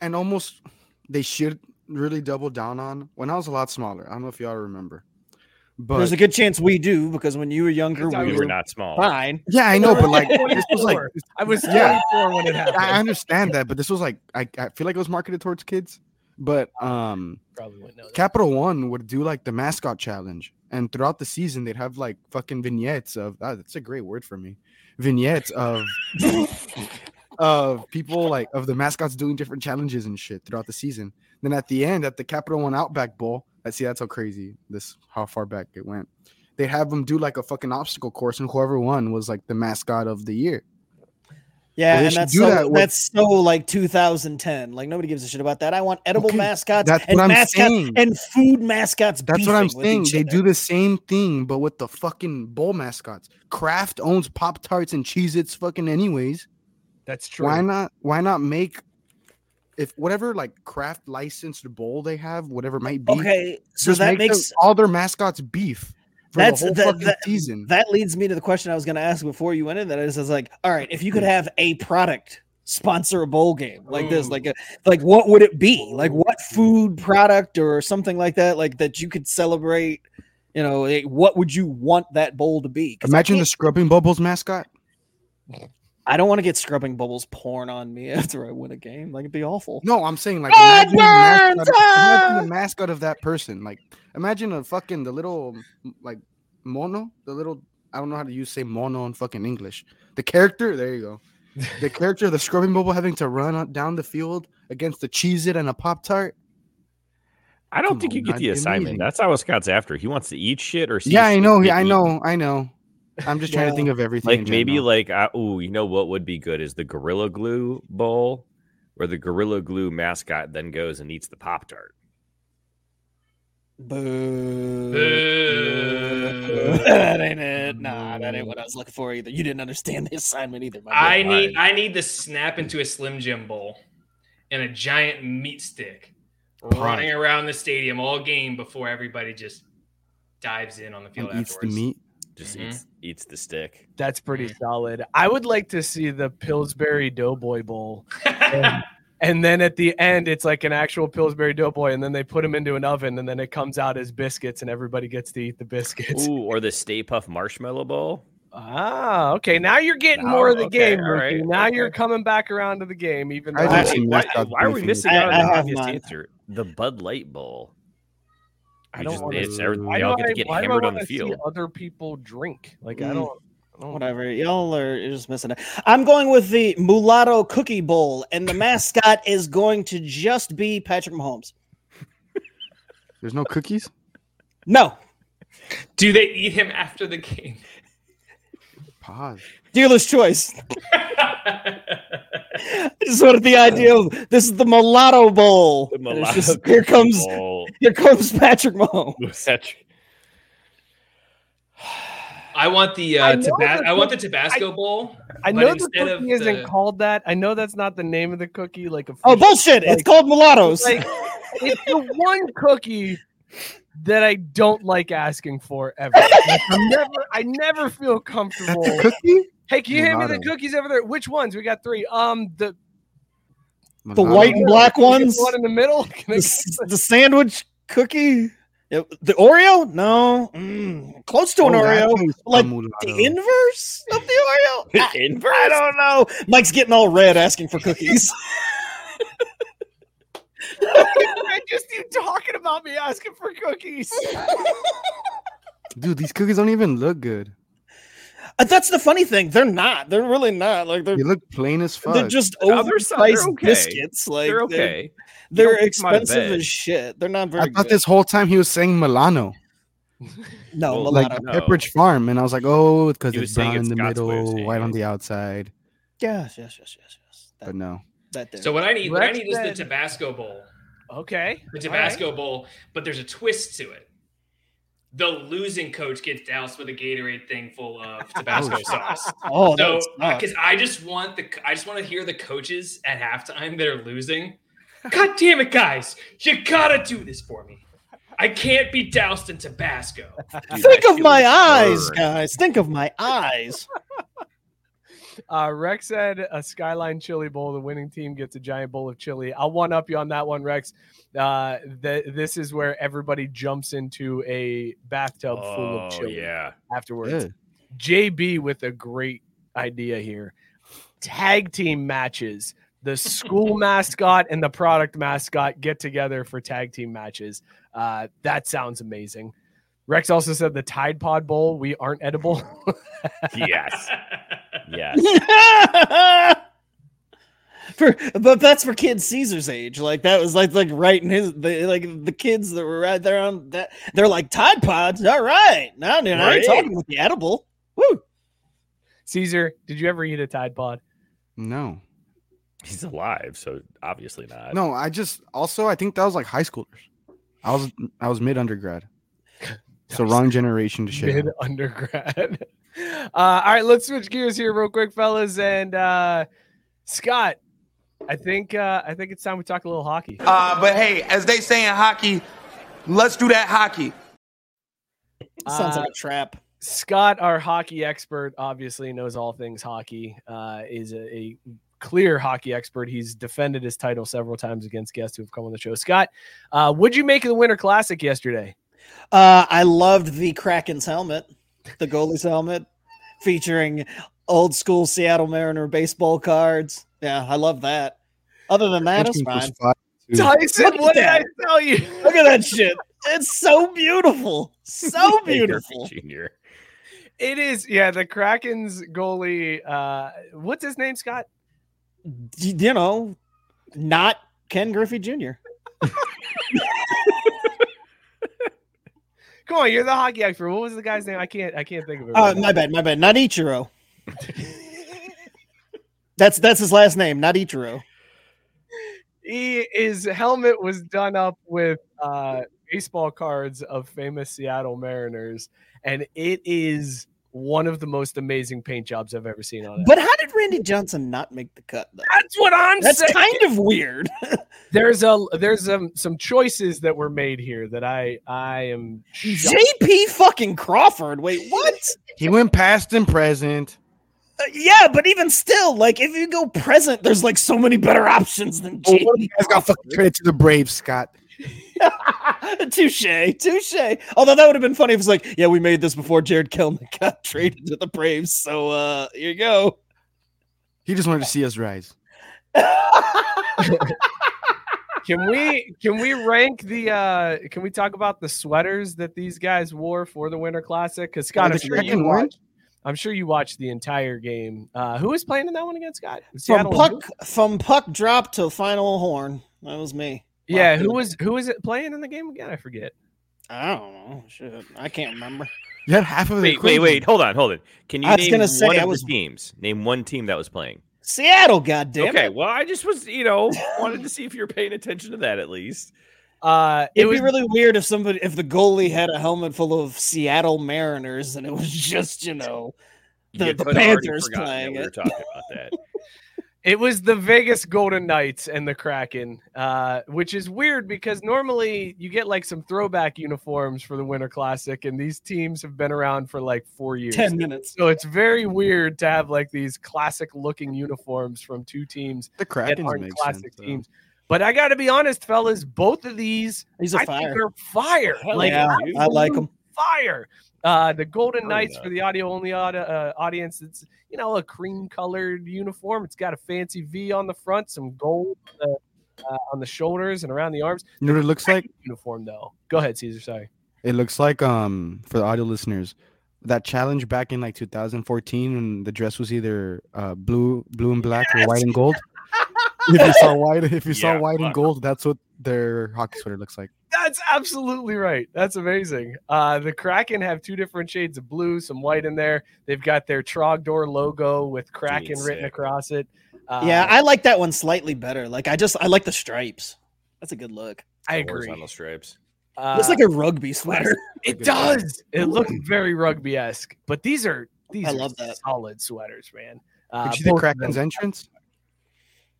And almost they should really double down on when I was a lot smaller. I don't know if y'all remember. But There's a good chance we do because when you were younger, I we We were were not small. fine. yeah, I know, but like this was like I was Yeah. 24 when it happened. I understand that, but this was like I, I feel like it was marketed towards kids. But um Probably wouldn't know that. Capital One would do like the mascot challenge, and throughout the season they'd have like fucking vignettes of ah, that's a great word for me, vignettes of of people like of the mascots doing different challenges and shit throughout the season. Then at the end, at the Capital One Outback Bowl, I see that's how crazy this how far back it went. They have them do like a fucking obstacle course, and whoever won was like the mascot of the year. Yeah, and that's so, that with- that's so like 2010. Like nobody gives a shit about that. I want edible Okay, mascots that's and mascots saying. and food mascots. That's what I'm saying. They other. do the same thing, but with the fucking bowl mascots. Kraft owns Pop Tarts and Cheez Its fucking anyways. That's true. Why not why not make if whatever like craft licensed bowl they have, whatever it might be, Okay, so that make them- makes all their mascots beef for that's the whole that, fucking that, season. that leads me to the question I was going to ask before you went in. That is, is like, all right, if you could hmm. have a product sponsor a bowl game like this, hmm. like a, like what would it be? Like what food product or something like that, like that you could celebrate? You know, what would you want that bowl to be? Imagine the scrubbing bubbles mascot. I don't want to get scrubbing bubbles pouring on me after I win a game. Like it'd be awful. No, I'm saying like imagine the, mascot, burns! imagine Ah! the mascot of that person. Like imagine a fucking the little like mono, the little I don't know how to use say mono in fucking English. The character, there you go. The character of the scrubbing bubble having to run on- down the field against the cheese it and a pop tart. I don't Come think you get the assignment. amazing. That's not what Scott's after. He wants to eat shit or see Yeah, I know, yeah, I know, I know. I'm just trying to think of everything. in Like maybe like uh, oh, you know what would be good is the Gorilla Glue bowl, where the Gorilla Glue mascot then goes and eats the Pop Tart. Boo. Boo. that ain't it. Nah, that ain't what I was looking for either. You didn't understand the assignment either. My I boy. need I need the snap into a Slim Jim bowl and a giant meat stick running around the stadium all game before everybody just dives in on the field and eats the meat. Just Mhm. eats eats the stick. That's pretty solid. I would like to see the Pillsbury Doughboy Bowl. and, and then at the end, it's like an actual Pillsbury Doughboy, and then they put them into an oven, and then it comes out as biscuits, and everybody gets to eat the biscuits. Ooh, or the Stay Puft Marshmallow Bowl. Ah, okay. Now you're getting Now- more of the okay, game, all right, Now okay. you're coming back around to the game, even though I Why, do why- why are we missing out on the obvious mine. answer? The Bud Light Bowl. I don't just- wanna- it's every- why They all get to I- get do I hammered on wanna the see field. Other people drink. Like I Mm. don't. I don't Whatever. Y'all are you're just missing it. I'm going with the Mulatto Cookie Bowl, and the mascot is going to just be Patrick Mahomes. There's no cookies. No. Do they eat him after the game? Pause. Dealer's choice. I just wanted the idea of this is the Mulatto Bowl. The Mulatto just- here comes Bowl. here comes Patrick Mahomes. That's- I want the I uh, know Tabas- the I want the cook- Tabasco bowl. I know the instead of cookie isn't the- called that. I know that's not the name of the cookie. Like a Oh bullshit! It's called mulattoes. Like, it's the one cookie that I don't like asking for ever. Like, I'm never, I never feel comfortable. That's a cookie. Hey, can you hand me the cookies over there? Which ones? We got three. Um, the the white and black can we get ones. the one in the middle. Can The, the sandwich cookie. Yeah, The Oreo? No. Mm, close to an Oh, that Oreo. Like the inverse of the Oreo. The I, inverse? I don't know. Mike's getting all red asking for cookies. I just you talking about me asking for cookies. Dude, these cookies don't even look good. Uh, That's the funny thing. They're not. They're really not. Like they're They look plain as fuck. they're just they're so- they're overpriced okay. biscuits. Like They're they're- okay. They're, don't pick 'em out of expensive as shit. They're not very I thought good. this whole time he was saying Milano, no, Well, like mulatto. No. Pepperidge Farm, and I was like, oh, because it's was saying brown in the Scott's way of middle, white on the outside. yes, yes, yes, yes, yes. That, But no, that there. So what I need, what I need is the Tabasco bowl. Okay. The Tabasco bowl, but there's a twist to it. The losing coach gets doused with a Gatorade thing full of oh, Tabasco sauce. oh, So, that's because I just want the, I just want to hear the coaches at halftime that are losing. God damn it, guys! You gotta do this for me. I can't be doused in Tabasco. Dude, Think that of my eyes, burned. guys. Think of my eyes. Uh, Rex said a Skyline Chili Bowl. The winning team gets a giant bowl of chili. I'll one up you on that one, Rex. Uh, th- this is where everybody jumps into a bathtub full Oh of chili yeah. afterwards. Yeah. JB with a great idea here. Tag team matches. The school mascot and the product mascot get together for tag team matches. Uh, that sounds amazing. Rex also said the Tide Pod Bowl. We aren't edible. Yes. Yes. for but that's for kids Caesar's age. Like that was like like right in his the, like the kids that were right there on that they're like Tide Pods. All right. Now dude, I Right. ain't talking with the edible. Woo. Caesar, did you ever eat a Tide Pod? no, He's alive, so obviously not. no. I just also I think that was like high schoolers. I was I was mid undergrad, so wrong generation to share. Mid undergrad. Uh, all right, let's switch gears here real quick, fellas. And uh, Scott, I think uh, I think it's time we talk a little hockey. Uh, but hey, as they say in hockey, let's do that hockey. Sounds Uh, like a trap. Scott, our hockey expert, obviously knows all things hockey. Uh, is a, a clear hockey expert. He's defended his title several times against guests who have come on the show. Scott, uh, what'd you make of the Winter Classic yesterday? Uh I loved the Kraken's helmet, the goalie's helmet, featuring old school Seattle Mariner baseball cards. Yeah, I love that. Other than that, it's fine. fire. Tyson, Look at what did I tell you? Look at that shit. It's so beautiful. So beautiful. Jr. It is, yeah. The Kraken's goalie, uh, what's his name, Scott? Y- You know, not Ken Griffey Jr. Come on, you're the hockey expert. What was the guy's name? I can't. I can't think of it. Uh, right now. my bad, my bad. Not Ichiro. that's that's his last name, not Ichiro. he his helmet was done up with uh baseball cards of famous Seattle Mariners, and it is one of the most amazing paint jobs I've ever seen on it. But how did Randy Johnson not make the cut? Though? That's what I'm That's saying. kind of weird. There's a there's um, some choices that were made here that I I am shocked. JP fucking Crawford. Wait, what? He went past and present. Uh, yeah, but even still, like if you go present, there's like so many better options than JP. what if you guys got fucking traded to the Braves, Scott. touche, touche. Although that would have been funny if it's like, yeah, we made this before Jarred Kelenic got traded to the Braves. So uh here you go. He just wanted to see us rise. Can we can we rank the uh can we talk about the sweaters that these guys wore for the Winter Classic? Because Scott, Oh, I'm sure you Kraken watched. I'm sure you watched the entire game. Uh, who was playing in that one against Scott? From Seattle and puck from puck drop to final horn. That was me. Yeah, who was who was it playing in the game again? I forget. I don't know. Shit. I can't remember. You had half of the Wait, wait, wait. Hold on, hold on. Can you I was name gonna say, one I of was- the teams? Name one team that was playing. Seattle, goddamn okay, it. well, I just was, you know, wanted to see if you're paying attention to that at least. Uh, it It'd was be really weird if somebody if the goalie had a helmet full of Seattle Mariners and it was just, you know, the, You the could already Panthers forgotten that playing we were it. talking about that. It was the Vegas Golden Knights and the Kraken, uh, which is weird because normally you get like some throwback uniforms for the Winter Classic, and these teams have been around for like four years. 10 minutes. So it's very weird to have like these classic looking uniforms from two teams The that Krakens aren't classic sense, though. teams. But I got to be honest, fellas, both of these These are I fire. think are fire. Hell like yeah, I like them. fire. Uh, the Golden Hell Knights yeah. for the audio only aud- uh, audience. It's you know a cream colored uniform. It's got a fancy V on the front, some gold uh, uh, on the shoulders and around the arms. You know what it looks like? Uniform though. Go ahead, Caesar. Sorry. It looks like um for the audio listeners that challenge back in like 2014 when the dress was either uh blue blue and black or white and gold. if you saw white if you saw Yeah, white and gold, that's what their hockey sweater looks like. That's absolutely right. That's amazing. Uh, the Kraken have two different shades of blue, some white in there. They've got their Trogdor logo with Kraken written sick. across it. Uh, yeah, I like that one slightly better. Like I just I like the stripes. That's a good look. I The agree. Horizontal stripes. Uh, Looks like a rugby sweater. It does. It looks very rugby esque, but these are these I are love that. solid sweaters, man. Uh, Did you see the Kraken's entrance?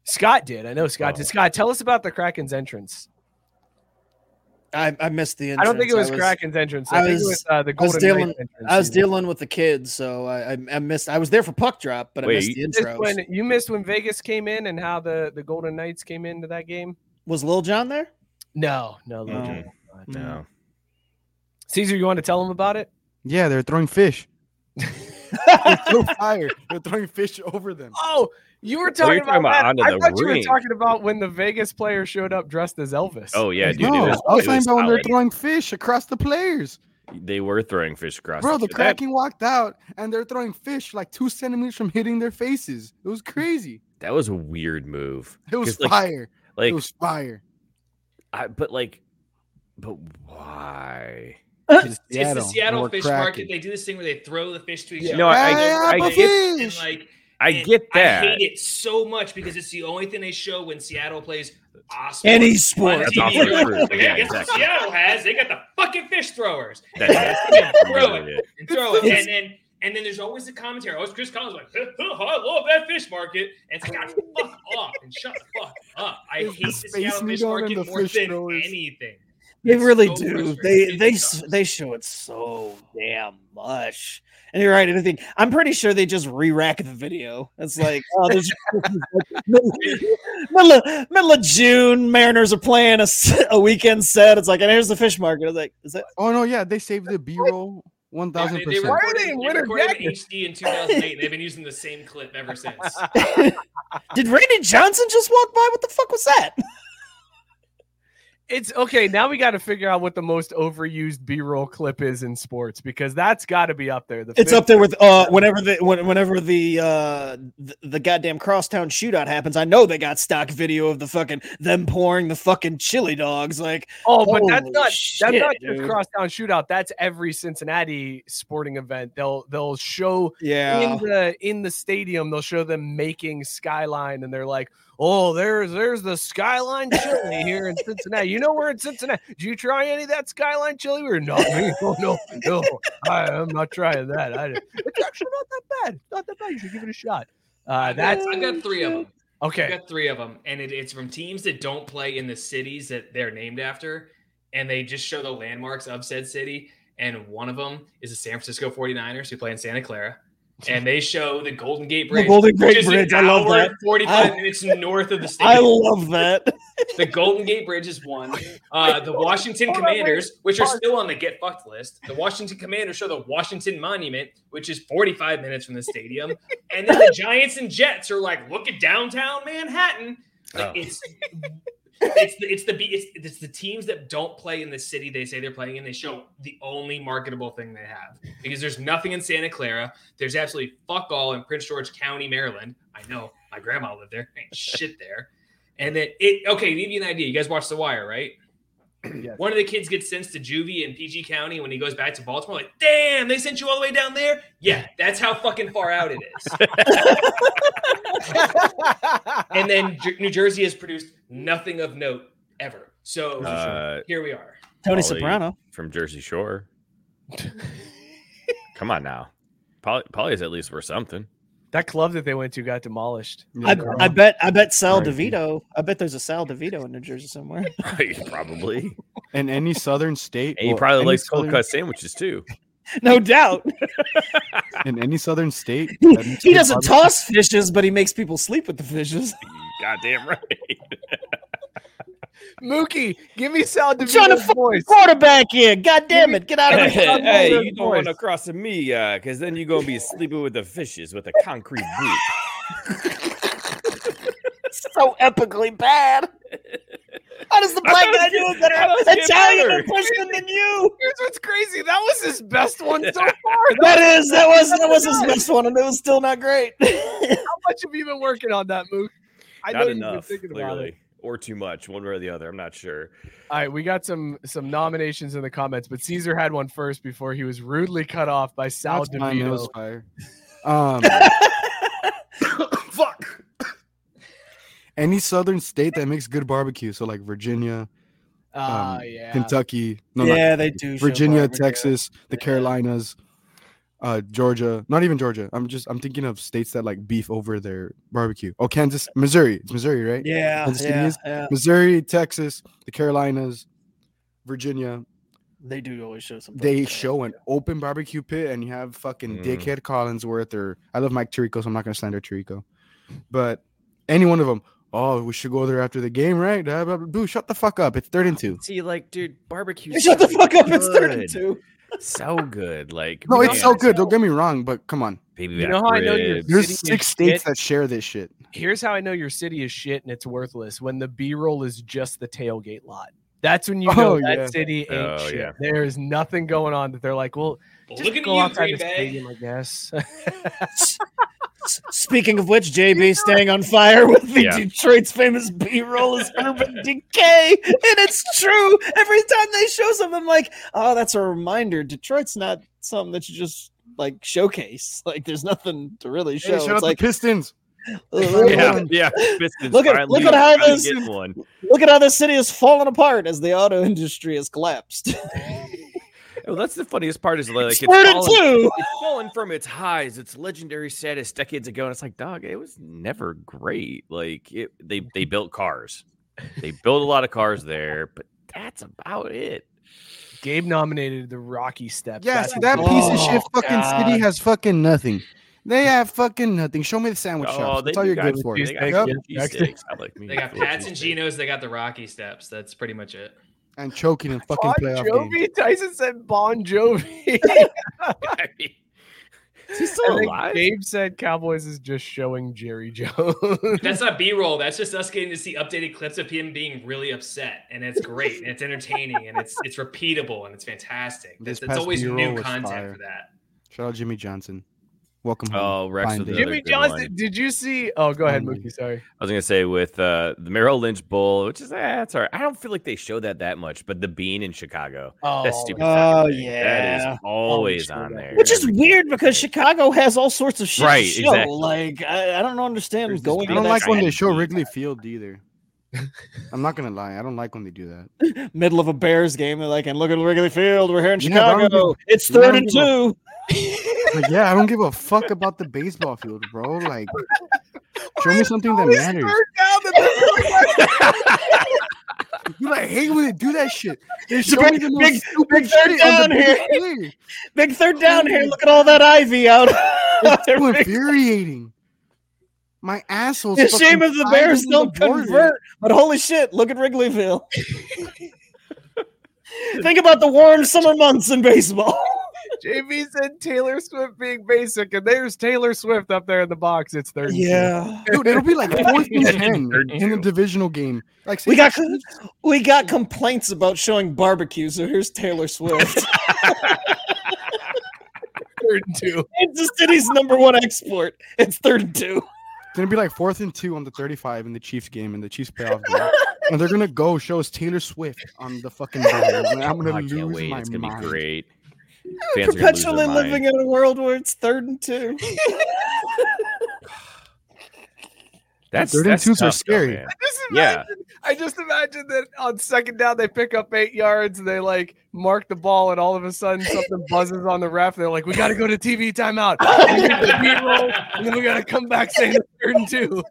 Scott did. I know Scott Oh. did. Scott, tell us about the Kraken's entrance. I, I missed the entrance. I don't think it was entrance. Kraken's entrance. I, I think was- it was uh, the I was Golden dealing- entrance. I was season. dealing with the kids, so I, I, I missed. I was there for puck drop, but I missed you the You missed when you missed when Vegas came in and how the the Golden Knights came into that game. Was Lil Jon there? No, no, no. No. no. No. Caesar, you want to tell them about it? Yeah, they're throwing fish. They're so fire. They're throwing fish over them. Oh, you were talking you're about, about that. I the thought you were talking about when the Vegas player showed up dressed as Elvis. Oh yeah, dude. no, was, I was it talking about when they're throwing fish across the players. They were throwing fish across. Bro, the that- Kraken walked out and they're throwing fish like two centimeters from hitting their faces. It was crazy. That was a weird move. It was 'Cause, like, fire. Like, it was fire. I, but like, but why? Uh, it's the Seattle, Seattle we're fish cracking. market. They do this thing where they throw the fish to each Yeah. other. No, I- Hey, I Apple get- and like I and get that. I hate it so much because it's the only thing they show when Seattle plays awesome. Any sport. That's TV. also They're like, true. "Okay, Yeah, guess what exactly. Seattle has? They got the fucking fish throwers. That's, that's throw literally it it. and throw it, and then and then there's always the commentary. Always Chris Collins like, I love that fish market. And it's like, God, fuck off and shut the fuck up. I hate the the Seattle fish market the more fish than throwers. anything. They It's really so do. They they they show it so damn much. And you're right. Anything. I'm pretty sure they just re-rack the video. It's like, oh, there's middle, middle, of, middle of June. Mariners are playing a weekend set. It's like, and here's the fish market. It's like, is that Oh no, yeah, they saved the B roll one They, thousand they, they percent. Why are recorded, they in they winter recorded in jackets? HD in 2008. and They've been using the same clip ever since. did Randy Johnson just walk by? What the fuck was that? It's okay. Now we got to figure out what the most overused B-roll clip is in sports because that's got to be up there. The It's up there with uh whenever the when, whenever the uh the, the goddamn crosstown shootout happens. I know they got stock video of the fucking them pouring the fucking chili dogs. Like Oh, but that's not that's shit, not just crosstown shootout. That's every Cincinnati sporting event. They'll they'll show Yeah. in the in the stadium. They'll show them making skyline, and they're like, "Oh, there's there's the skyline chili here in Cincinnati. You know we're in Cincinnati. Did you try any of that skyline chili? We're not me. Oh no, no, I, I'm not trying that. I, it's actually not that bad. Not that bad. You should give it a shot. Uh, that's I've got three of them. okay. I've got three of them, and it, it's from teams that don't play in the cities that they're named after, and they just show the landmarks of said city. And one of them is the San Francisco 49ers who play in Santa Clara. And they show the Golden Gate Bridge. Golden Gate which is an Bridge, I love that. 45 I- minutes north of the stadium. I love that. The Golden Gate Bridge is one. Uh, the Washington Hold on, wait. Commanders, which are still on the get fucked list. The Washington Commanders show the Washington Monument, which is 45 minutes from the stadium. And then the Giants and Jets are like, look at downtown Manhattan. Like Oh. it's it's the it's the it's, it's the teams that don't play in the city they say they're playing in. They show the only marketable thing they have because there's nothing in Santa Clara. There's absolutely fuck all in Prince George County, Maryland. I know my grandma lived there. Ain't shit there. And then it okay, to give you an idea. You guys watch The Wire, right? Yes. One of the kids gets sent to juvie in PG County when he goes back to Baltimore. Like, damn, they sent you all the way down there. Yeah, that's how fucking far out it is. and then Jer- New Jersey has produced nothing of note ever. So Uh, here we are. Tony Pauly Soprano. from Jersey Shore. Come on now, Polly, Polly's at least worth something. That club that they went to got demolished. I, I bet I bet Sal R.I.P. DeVito. I bet there's a Sal DeVito in New Jersey somewhere. Probably. In any southern state, And he well, probably any likes cold cut sandwiches too. no doubt. in any southern state. He, he doesn't barbecue- toss fishes, but he makes people sleep with the fishes. Goddamn right. Mookie, give me Sal I'm trying to voice. quarterback here. God damn it. Get out of here. hey, you don't want to cross me, uh, because then you're gonna be sleeping with the fishes with a concrete boot. so epically bad. How does the black guy it do was- better? I thought it was Italian better. and than you. Here's what's crazy. That was his best one so far. That is that was that was his best one, and it was still not great. How much have you been working on that, Mook? I know Not you've enough, thinking about it. clearly, or too much, one way or the other. I'm not sure. All right, we got some some nominations in the comments, but Caesar had one first before he was rudely cut off by Sal That's fine, it was DeVito. fire. Um, Fuck. Any southern state that makes good barbecue, so like Virginia, Ah, um, yeah. Kentucky, no, not Yeah, they Kentucky, do. Virginia. Texas, the Yeah. Carolinas, uh, Georgia. Not even Georgia. I'm just I'm thinking of states that like beef over their barbecue. Oh, Kansas, Missouri. It's Missouri, right? Yeah, Kansas yeah, yeah. Missouri, Texas, the Carolinas, Virginia. They do always show some. They barbecue. show an open barbecue pit, and you have fucking Mm. dickhead Collinsworth or I love Mike Tirico, so I'm not gonna slander Tirico, but any one of them. Oh, we should go there after the game, right? Dude, shut the fuck up. It's third and two. See, like, dude, barbecue. Shut the fuck up! It's third and two. So good, like No, it's so good. Don't get me wrong, but come on. Baby You back know how I know you're- There's City is six states shit. that share this shit. Here's how I know your city is shit and it's worthless. When the B roll is just the tailgate lot. That's when you know Oh, that yeah. city oh, ain't Oh, shit. yeah. There is nothing going on that they're like, well, Well, just look at go you, outside Green the Bay. stadium, I guess. S- Speaking of which, JB staying on fire with the Yeah. Detroit's famous B-roll is Urban Decay, and it's true. Every time they show something, I'm like, oh, that's a reminder. Detroit's not something that you just like showcase. Like, there's nothing to really show. Hey, shout out it's like, the Pistons. Yeah, yeah. Pistons Look at- look at how this- look at how this city is falling apart as the auto industry has collapsed. Well, that's the funniest part is like it's fallen, two. it's fallen from its highs, its legendary status decades ago, and it's like, dog, it was never great. Like it, they they built cars, they built a lot of cars there, but that's about it. Gabe nominated the Rocky Steps. Yeah, That's that piece of shit Oh, fucking city has fucking nothing. They have fucking nothing. Show me the sandwich Oh, shops. they That's all you're good for. They got yeah. cheesesteaks. I like me. They got Pats and cheesesteak. Geno's. They got the Rocky Steps. That's pretty much it. And choking in fucking Bon playoff Jovi. games. Tyson said Bon Jovi. I mean, Is he still I alive? Gabe said Cowboys is just showing Jerry Jones. That's not B roll. That's just us getting to see updated clips of him being really upset, and it's great, and it's entertaining, and it's it's repeatable, and it's fantastic. This That's, that's always B-roll new content fire. for that. Shout out Jimmy Johnson. Welcome home. Oh, Rex with Jimmy Johnson, one. did you see? Oh, go ahead, Mookie. Sorry. I was gonna say with uh, the Merrill Lynch Bowl, which is eh, it's all right. I don't feel like they show that that much, but the Bean in Chicago, Oh, that's stupid. Oh, thing, yeah. is always sure on there. Which is weird because Chicago has all sorts of shit Right, to show. exactly. Like I, I don't understand There's this going. I don't like when they show Wrigley Field either. I'm not gonna lie. I don't like when they do that. middle of a Bears game. They're like, and look at Wrigley Field. We're here in Yeah, but I don't Chicago. give- It's third and give two. Like, yeah, I don't give a fuck about the baseball field, bro. Like, show me something that matters. Dude, like hate when they do that shit. They It's a me big- the big- big third down the here. big. Big third down here. Look at all that ivy out. It's so infuriating. My asshole's It's a shame if the Bears don't border. convert. But holy shit, look at Wrigleyville. Think about the warm summer months in baseball. JB said Taylor Swift being basic, and there's Taylor Swift up there in the box. It's third. Yeah. Dude, it'll be like fourth and Yeah, ten third in the divisional game. Like We got the we got complaints about showing barbecue, so here's Taylor Swift. third and two. it's the city's number one export. It's third and two. It's gonna be like fourth and two on the 35 in the Chiefs game in the Chiefs playoff game, and they're gonna go show us Taylor Swift on the fucking. Board. I'm gonna Oh, I lose can't wait. my It's gonna mind. be great. Fans are gonna lose their Perpetually living in a world where it's third and two. That's Third and that's twos are tough, though, scary. man. Just Yeah. I just imagine that on second down they pick up eight yards and they like mark the ball and all of a sudden something buzzes on the ref. and They're like, "We got to go to TV timeout. We get the B-roll, and then we got to come back saying third and two.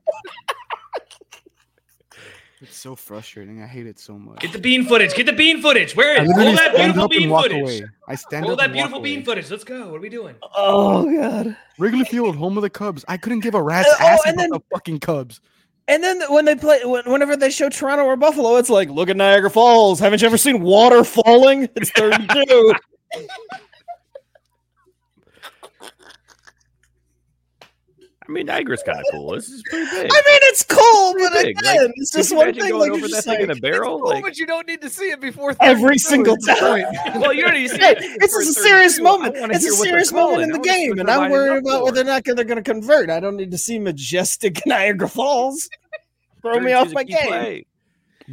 It's so frustrating. I hate it so much. Get the bean footage. Get the bean footage. Where is I is? literally Roll that beautiful up and bean walk footage. away. I stand Roll up that and walk beautiful bean away. footage. Let's go. What are we doing? Oh god. Wrigley Field, home of the Cubs. I couldn't give a rat's Uh, oh, ass and about then- the fucking Cubs. And then when they play, whenever they show Toronto or Buffalo, it's like, look at Niagara Falls. Haven't you ever seen water falling? It's third and two. I mean, Niagara's kind of cool. This is pretty big. I mean, it's cool, but big. again, Like, it's just one thing. going Like, over you're that thing in a like, barrel. Cool, Like, but you don't need to see it before Every single time. well, you already see it. it's a serious and two. I moment. It's a hear what they're serious moment in the I wanna see game, and I'm worried about whether or not they're going to convert. I don't need to see majestic Niagara Falls. Throw me off my game.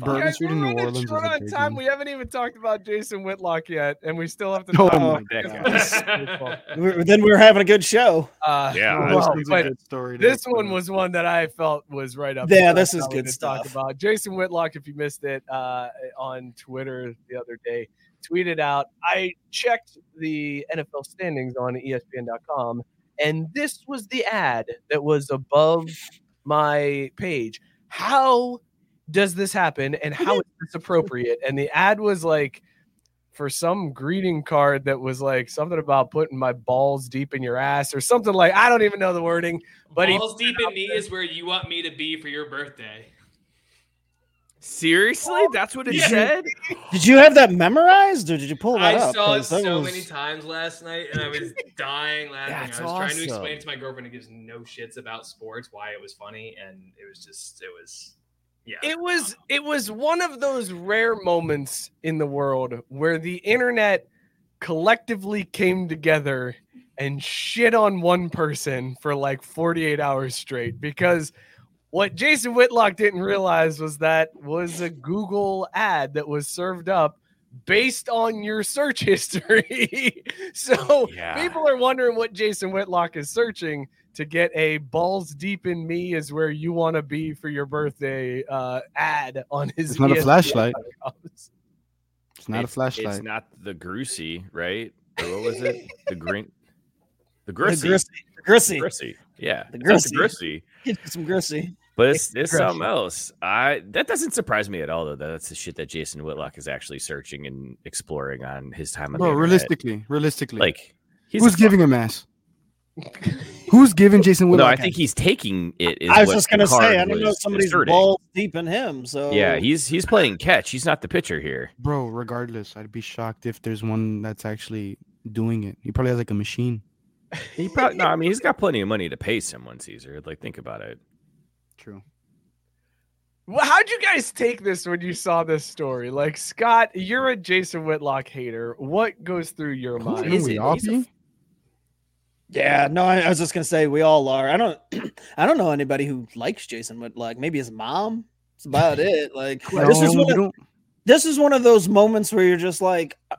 Play. Bourbon Guys, Street we're in New running Orleans is short a on big time. one. We haven't even talked about Jason Whitlock yet, and we still have to. Oh talk my about God. baseball. We're- then we were having a good show. Uh, Yeah, this well, a good story this one was one that I felt was right up. Yeah, this is that we good could talk about Jason Whitlock. If you missed it uh, on Twitter the other day, tweeted out. I checked the NFL standings on ESPN.com, and this was the ad that was above my page. How does this happen, and how is this appropriate? And the ad was like for some greeting card that was like something about putting my balls deep in your ass or something like I don't even know the wording, but he Balls deep in me is where you want me to be for your birthday. Seriously, that's what it Yeah. said. Did you have that memorized, or did you pull that I up? I saw it 'Cause that so was- many times last night, and I was dying laughing. That's I was trying to explain to my girlfriend who gives no shits about sports why it was funny, and it was just it was yeah. it was it was one of those rare moments in the world where the internet collectively came together and shit on one person for like 48 hours straight because what Jason Whitlock didn't realize was that was a Google ad that was served up based on your search history. so Yeah. people are wondering what Jason Whitlock is searching to get a balls deep in me is where you want to be for your birthday uh, ad on his It's not a flashlight. account. It's not a flashlight. It's not the Grucy, right? Or what was it? The green. The The Grissy. Grissy. The Grissy. Grissy. Yeah. The it's Grissy. Grissy. Get some Grissy. But it's, it's something else. I that doesn't surprise me at all though. That's the shit that Jason Whitlock is actually searching and exploring on his time on Bro, the realistically, realistically, Like he's who's a giving him ass? Who's giving Jason Well, no, Whitlock? I think he's taking it. Is I was just gonna say, I don't know if somebody's asserting. balls deep in him. So Yeah, he's he's playing catch. He's not the pitcher here. bro. Regardless, I'd be shocked if there's one that's actually doing it. He probably has like a machine. He probably no. I mean, he's got plenty of money to pay someone, Caesar. Like, think about it. True. Well, how'd you guys take this when you saw this story? Like, Scott, you're a Jason Whitlock hater. What goes through your mind? Shouldn't we all be? Yeah, no, I, I was just gonna say we all are. I don't, I don't know anybody who likes Jason Whitlock. Maybe his mom. It's about it. Like this is No, one of, this is one of those moments where you're just like, uh,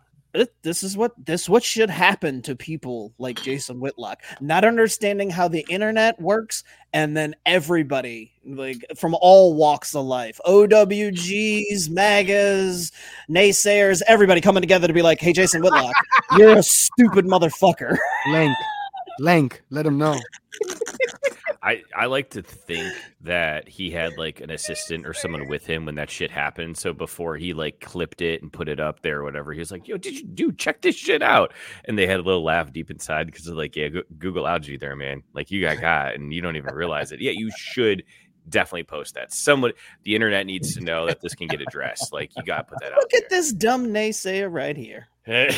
this is what this what should happen to people like Jason Whitlock, not understanding how the internet works, and then everybody like from all walks of life, OWGs, MAGAs, naysayers, everybody coming together to be like, hey, Jason Whitlock, you're a stupid motherfucker. Lank, Lank, let him know. I I like to think that he had like an assistant or someone with him when that shit happened. So before he like clipped it and put it up there or whatever, he was like, "Yo, did you do check this shit out?" And they had a little laugh deep inside because they're like, "Yeah, Google algae you there, man. Like you got got, and you don't even realize it. Yeah, you should." Definitely post that. Someone, the internet needs to know that this can get addressed. Like you got to put that out Look at this dumb naysayer right here. There.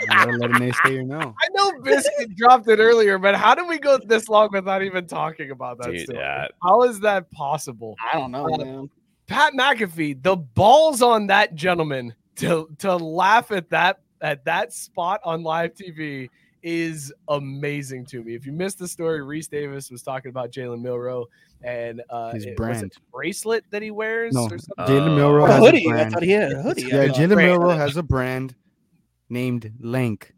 You gotta let a naysayer know. I know Biscuit dropped it earlier, but how did we go this long without even talking about that? Dude, story? yeah. How is that possible? I don't know, Uh, man. Pat McAfee, the balls on that gentleman to to laugh at that at that spot on live TV is amazing to me. If you missed the story, Rece Davis was talking about Jalen Milroe and uh, His it- was brand. it bracelet that he wears. No, or something? Jalen Oh. Milroe A has hoodie. a I brand. thought he had a hoodie. Yeah, I thought. Jalen Milroe has a brand named Lank.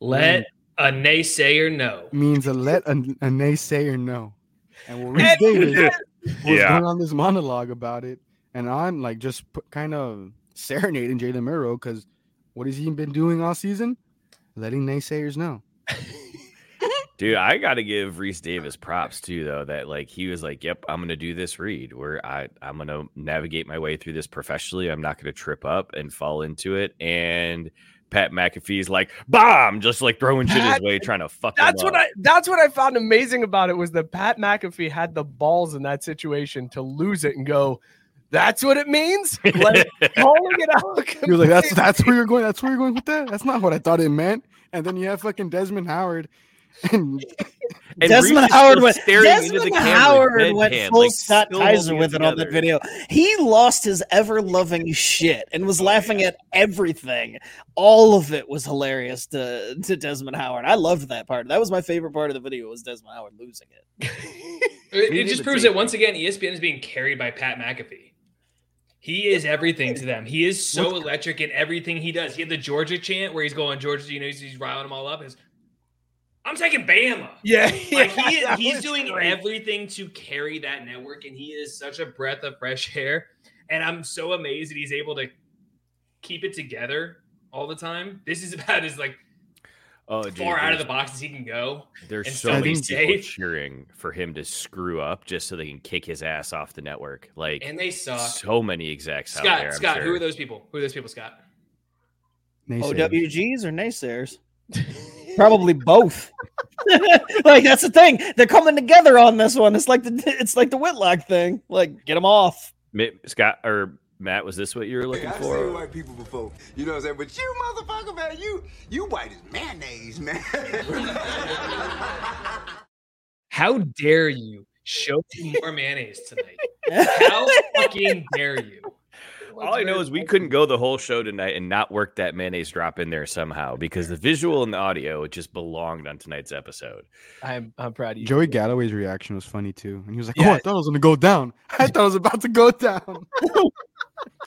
Let a naysayer know. Means a let a, a naysayer know. And what Rece And- Davis was Yeah. going on this monologue about it, and I'm like just put, kind of serenading Jalen Milroe because what has he been doing all season? Letting naysayers know. Dude, I got to give Rece Davis props too, though. That like he was like, "Yep, I'm gonna do this read where I I'm gonna navigate my way through this professionally. I'm not gonna trip up and fall into it." And Pat McAfee's like, "Bomb!" Just like throwing shit his way, trying to fuck. That's what up. I that's what I found amazing about it was that Pat McAfee had the balls in that situation to lose it and go, that's what it means? Like calling it out. He was like, "That's that's where you're going. That's where you're going with that. That's not what I thought it meant." And then you have fucking Desmond Howard, and And Desmond Howard still went. staring into the Desmond camera, Howard went deadpan, full like, Scott Kaiser holding with it on that video. He lost his ever loving shit and was oh, laughing at everything. All of it was hilarious to to Desmond Howard. I loved that part. That was my favorite part of the video. Was Desmond Howard losing it? It, it just proves that once again, ESPN is being carried by Pat McAfee. He is everything to them. He is so electric in everything he does. He had the Georgia chant where he's going Georgia, you know, he's, he's riling them all up. Is I'm taking Bama. Yeah, Like he that he's doing great. everything to carry that network, and he is such a breath of fresh air. And I'm so amazed that he's able to keep it together all the time. This is about as like Oh, dude, far out of the box as he can go. There's so many be people cheering for him to screw up just so they can kick his ass off the network. Like, And they suck. so many execs out Scott, there. I'm Scott, sure. who are those people? Who are those people, Scott? Oh, naysayers. OWGs or naysayers? Probably both. like that's the thing. They're coming together on this one. It's like the it's like the Whitlock thing. Like get them off. Scott or Matt, was this what you were looking I've for? seen white people before. You know what I'm saying? But you motherfucker, man, you you white as mayonnaise, man. How dare you show me more mayonnaise tonight? How fucking dare you? All I know is we couldn't go the whole show tonight and not work that mayonnaise drop in there somehow because the visual and the audio it just belonged on tonight's episode. I'm I'm proud of you. Joey Galloway's reaction was funny too, and he was like, Yeah. "Oh, I thought it was gonna go down. I thought it was about to go down."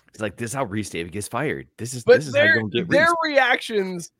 It's like this is how Rece David gets fired. This is But this is how their you're get their Rece. reactions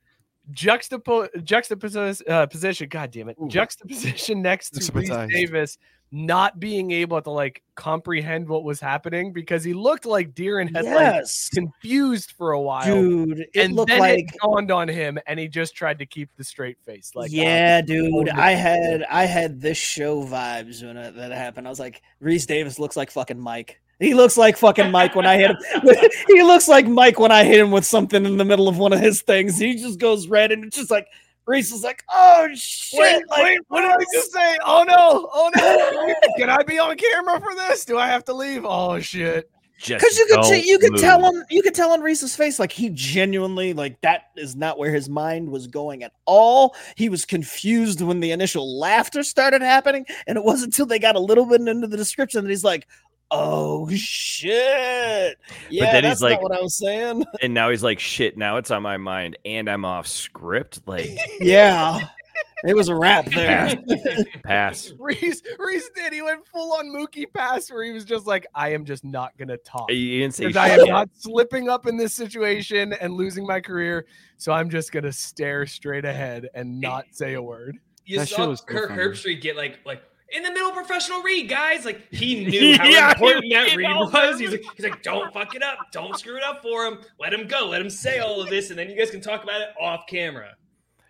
juxtapo juxtaposition uh, position. God damn it, juxtaposition next to Rece Juxtapotized. Davis not being able to like comprehend what was happening because he looked like Deeren had like Yes, confused for a while. dude. It and looked then like it dawned on him, and he just tried to keep the straight face. Like, yeah, dude. I had I had this show vibes when it, that happened. I was like, Rece Davis looks like fucking Mike. He looks like fucking Mike when I hit him. he looks like Mike when I hit him with something in the middle of one of his things. He just goes red and it's just like Rece was like, oh shit! Wait, like, wait, what did I just say? Oh no, oh no! Can I be on camera for this? Do I have to leave? Oh shit! Because you could don't t- you could tell him you could tell on Rece's face like he genuinely like that is not where his mind was going at all. He was confused when the initial laughter started happening, and it wasn't until they got a little bit into the description that he's like, "Oh shit!" Yeah, then he's that's not what I was saying. And now he's like, shit, now it's on my mind and I'm off script. Like, Yeah, it was a wrap there. pass. Rece, Rece did. He went full on Mookie pass where he was just like, I am just not going to talk. You didn't say Because I am shit. not slipping up in this situation and losing my career. So I'm just going to stare straight ahead and eh, not say a word. You That saw was so Kirk. Herbstreit get like like in the middle professional read, guys. Like he knew how Yeah, important that read knows. was. He's like, he's like, don't fuck it up, don't screw it up for him. Let him go, let him say all of this, and then you guys can talk about it off camera.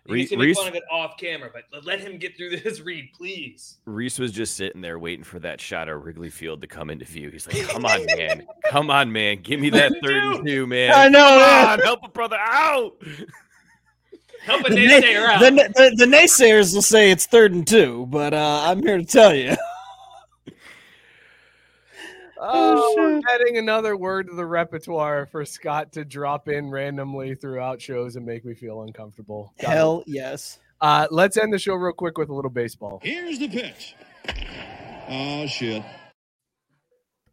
You Re- guys can make Rece- fun of it off camera, but let- let him get through this read, please. Rece was just sitting there waiting for that shot of Wrigley Field to come into view. He's like, come on, man. Come on, man. Give me that third and two, man. I know, Come yeah. on, help a brother out. Help a The, naysayer na- out. the, the, the naysayers will say it's third and two, but uh, I'm here to tell you. Oh, we're adding another word to the repertoire for Scott to drop in randomly throughout shows and make me feel uncomfortable. Got it. Hell yes. Uh, let's end the show real quick with a little baseball. Here's the pitch. Oh shit.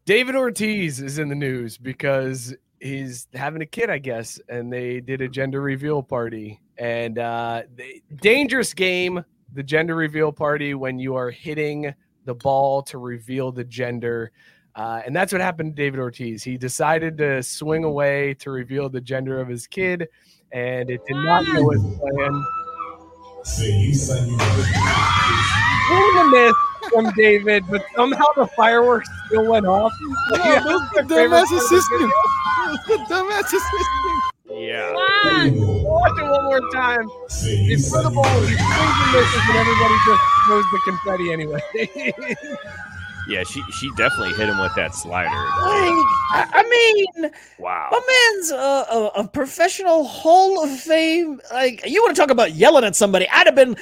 David Ortiz is in the news because he's having a kid, I guess, and they did a gender reveal party. And uh, dangerous game, the gender reveal party, when you are hitting the ball to reveal the gender. Uh, and that's what happened to David Ortiz. He decided to swing away to reveal the gender of his kid, and it did not go as planned. Here's a myth from David, but somehow the fireworks still went off. Oh, that was the dumbass assistant. That the dumbass assistant. Yeah. Watch it one more time. It's for the ball. He swings and misses, and everybody just throws the confetti anyway. Yeah, she she definitely hit him with that slider. Like, I, I mean, Wow. my man's a, a, a professional Hall of Fame. Like, you want to talk about yelling at somebody? I'd have been,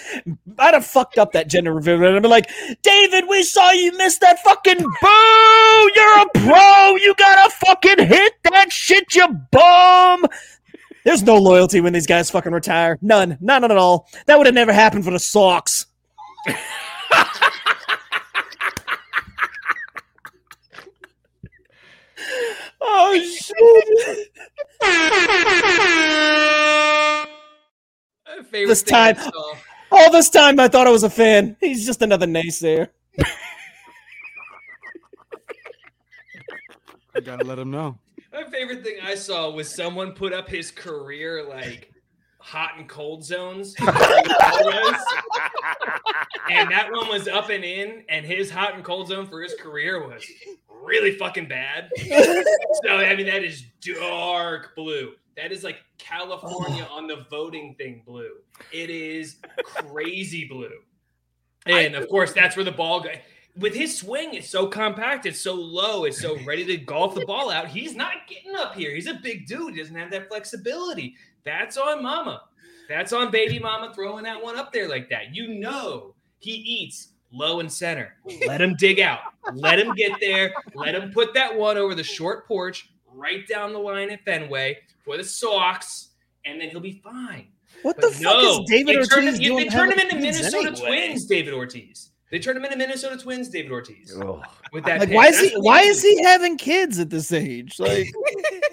I'd have fucked up that gender reveal. and I'd be like, David, we saw you miss that fucking boo. You're a pro. You gotta fucking hit that shit, you bum. There's no loyalty when these guys fucking retire. None. None at all. That would have never happened for the Sox. oh shit. This time, all this time, I thought I was a fan. He's just another naysayer. I gotta let him know. My favorite thing I saw was someone put up his career like hot and cold zones. and that one was up and in, and his hot and cold zone for his career was really fucking bad. so I mean that is dark blue. That is like California on the voting thing blue. It is crazy blue. And of course, that's where the ball go. With his swing, it's so compact, it's so low, it's so ready to golf the ball out. He's not getting up here. He's a big dude. He doesn't have that flexibility. That's on mama. That's on baby mama throwing that one up there like that. You know he eats low and center. Let him dig out. Let him get there. Let him put that one over the short porch right down the line at Fenway for the Sox, and then he'll be fine. What But the fuck is David they turned Ortiz him, doing They turned him into Minnesota anyway? Twins, David Ortiz. They turned him into Minnesota Twins, David Ortiz. With that, Like, pitch. why is That's he? Why is he having kids at this age? Like,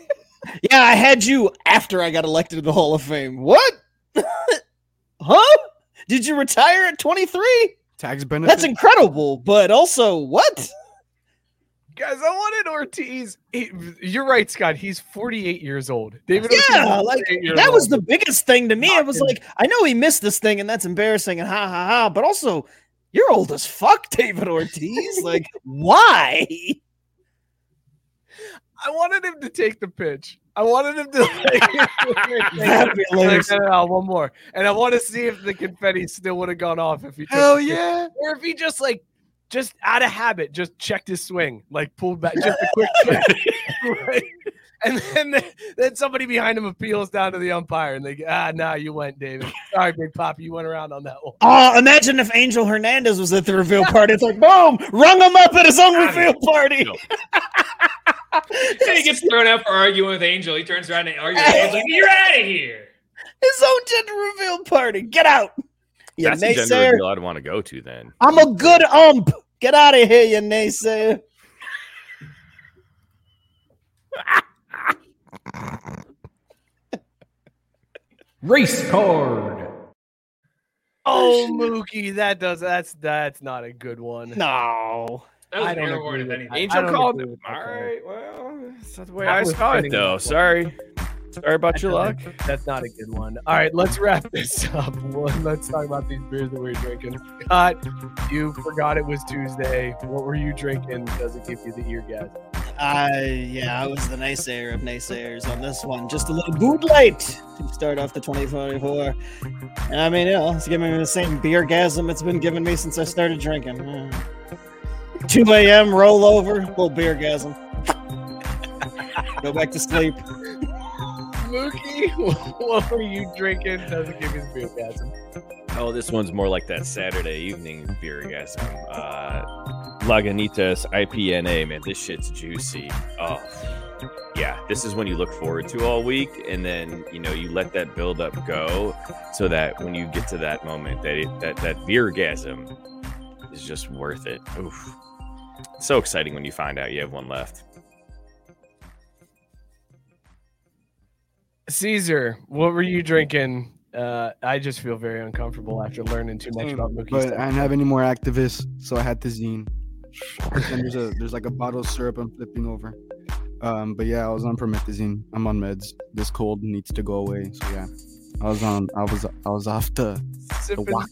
yeah, I had you after I got elected to the Hall of Fame. What? huh? Did you retire at 23? Tax benefit. That's incredible, but also what? Guys, I wanted Ortiz. he- you're right, Scott. He's 48 years old. David Yeah, Ortiz like 48 years that was old. the biggest thing to me. It was Fucking- like I know he missed this thing and that's embarrassing and ha ha ha, but also you're old as fuck, David Ortiz. like, why? I wanted him to take the pitch. I wanted him to. Like, That'd be hilarious. Like, no, no, no, one more, and I want to see if the confetti still would have gone off if he. Hell yeah. Or if he just like, just out of habit, just checked his swing, like pulled back, just a quick check, Right? and then then somebody behind him appeals down to the umpire, and they go, ah, nah, you went, David. Sorry, Big Papi, you went around on that one. Oh, imagine if Angel Hernandez was at the reveal party. It's like, boom, rung him up at his own reveal party. Then he gets thrown out for arguing with Angel. He turns around and argues with Angel. Like, You're out of here. His own gender reveal party. Get out. You That's the gender naysayer. reveal I'd want to go to then. I'm a good ump. Get out of here, you naysayer. Race card. Oh, Mookie, that does that's that's not a good one. No. That was I don't airborne, agree if with- anything. I- I Angel called agree it. with that All call. right, well, that's the way I I was saw it, kidding though. about. Sorry. Sorry about your luck. That's not a good one. All right, let's wrap this up. Let's talk about these beers that we're drinking. Scott, you forgot it was Tuesday. What were you drinking? Does it give you the ear gas? I yeah, I was the naysayer of naysayers on this one. Just a little Bud Light to start off the 2024. And I mean, you know, it's giving me the same beer gasm it's been giving me since I started drinking. Yeah. 2 a.m. roll over, little beer gasm. Go back to sleep. Mookie, what were you drinking? Does it give you the beer gas? Oh, this one's more like that Saturday evening beer, guys. Uh, Lagunitas IPNA, man. This shit's juicy. Oh, yeah. This is when you look forward to all week, and then you know you let that build up go, so that when you get to that moment, that it, that that beer gasm is just worth it. Oof. So exciting when you find out you have one left. Caesar, what were you drinking? Uh, I just feel very uncomfortable after learning too much about Mookie's But stuff. I didn't have any more activists, so I had the zine. And there's a there's like a bottle of syrup I'm flipping over. Um, but yeah, I was on promethazine. I'm on meds. This cold needs to go away. So yeah, I was on. I was I was off the the Sipping- whack.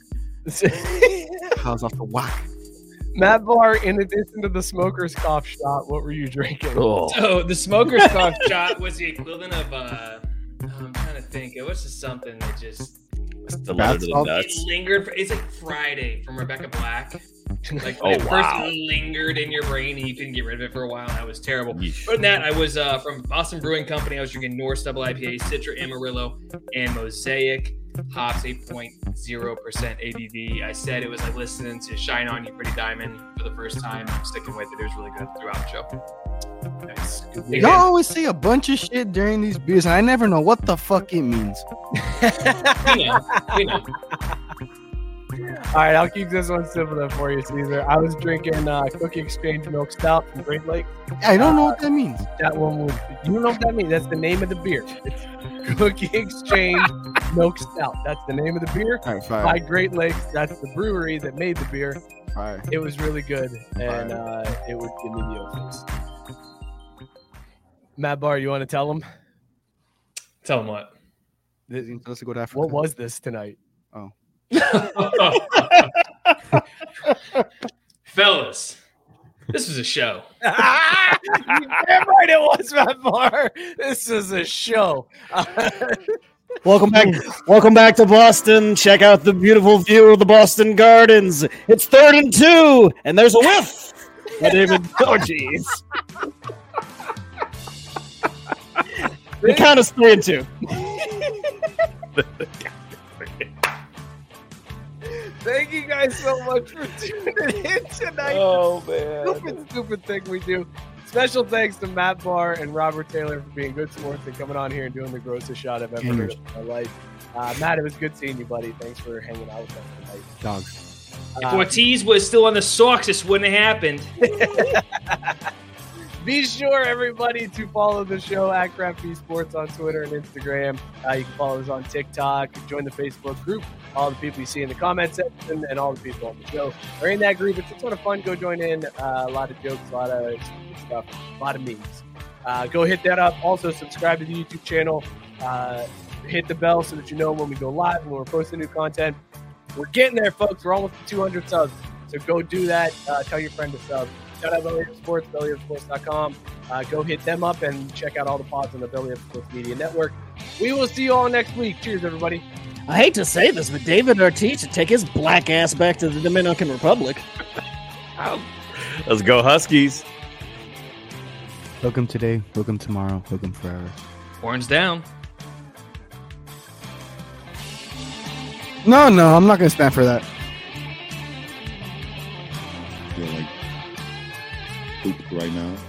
I was off the whack. Matt Barr, in addition to the smoker's cough shot, what were you drinking? Oh. So the smoker's cough shot was the equivalent of uh I'm trying to think. It was just something that just The Bath letter the salt? it lingered. For, it's like Friday from Rebecca Black. Like Oh, it first wow. lingered in your brain and you couldn't get rid of it for a while. That was terrible. Yeesh. Other than that, I was uh, from Boston Brewing Company. I was drinking Norse Double IPA, Citra Amarillo, and Mosaic. Hops 8.0% ABV. I said it was like listening to Shine On You Pretty Diamond for the first time. I'm sticking with it. It was really good throughout the show. Nice. Good Y'all always say a bunch of shit during these beers, and I never know what the fuck it means. We know. We know. All right, I'll keep this one simple then for you, Caesar. I was drinking uh, Cookie Exchange Milk Stout from Great Lake. I don't know what that means. That one was, you don't know what that means? That's the name of the beer. It's Cookie Exchange Milk Stout. That's the name of the beer. All right, By Great Lakes. That's the brewery that made the beer. fire. It was really good, and Fire. uh, it would give me the O. Matt Barr, you want to tell him Tell him what. This- Let's go to Africa. what was this tonight? Fellas, this was a show. you damn right it was Matt Barr. This is a show. Welcome back. Welcome back to Boston. Check out the beautiful view of the Boston Gardens. It's third and two, and there's a whiff. by David. Oh, jeez. The count is three and two. Thank you guys so much for tuning in tonight. Oh man. Stupid, stupid thing we do. Special thanks to Matt Barr and Robert Taylor for being good sports and coming on here and doing the grossest shot I've ever heard in my life. Uh, Matt, it was good seeing you, buddy. Thanks for hanging out with us tonight. Dogs. If Ortiz was still on the Sox, this wouldn't have happened. Be sure, everybody, to follow the show at Crafty Sports on Twitter and Instagram. Uh, you can follow us on TikTok. Join the Facebook group. All the people you see in the comment section and all the people on the show are in that group. It's a ton of fun. Go join in. Uh, a lot of jokes, a lot of stuff, a lot of memes. Uh, go hit that up. Also, subscribe to the YouTube channel. Uh, hit the bell so that you know when we go live and when we're posting new content. We're getting there, folks. We're almost at 200 subs. So go do that. Uh, tell your friend to sub. Shout out Belly Up Sports, bellyupsports.com. Uh, go hit them up and check out all the pods on the Belly Up Sports Media Network. We will see you all next week. Cheers, everybody. I hate to say this, but David Ortiz should take his black ass back to the Dominican Republic. Let's go Huskies. Welcome today. Welcome tomorrow. Welcome forever. Horns down. No, no, I'm not gonna stand for that. feel like right now.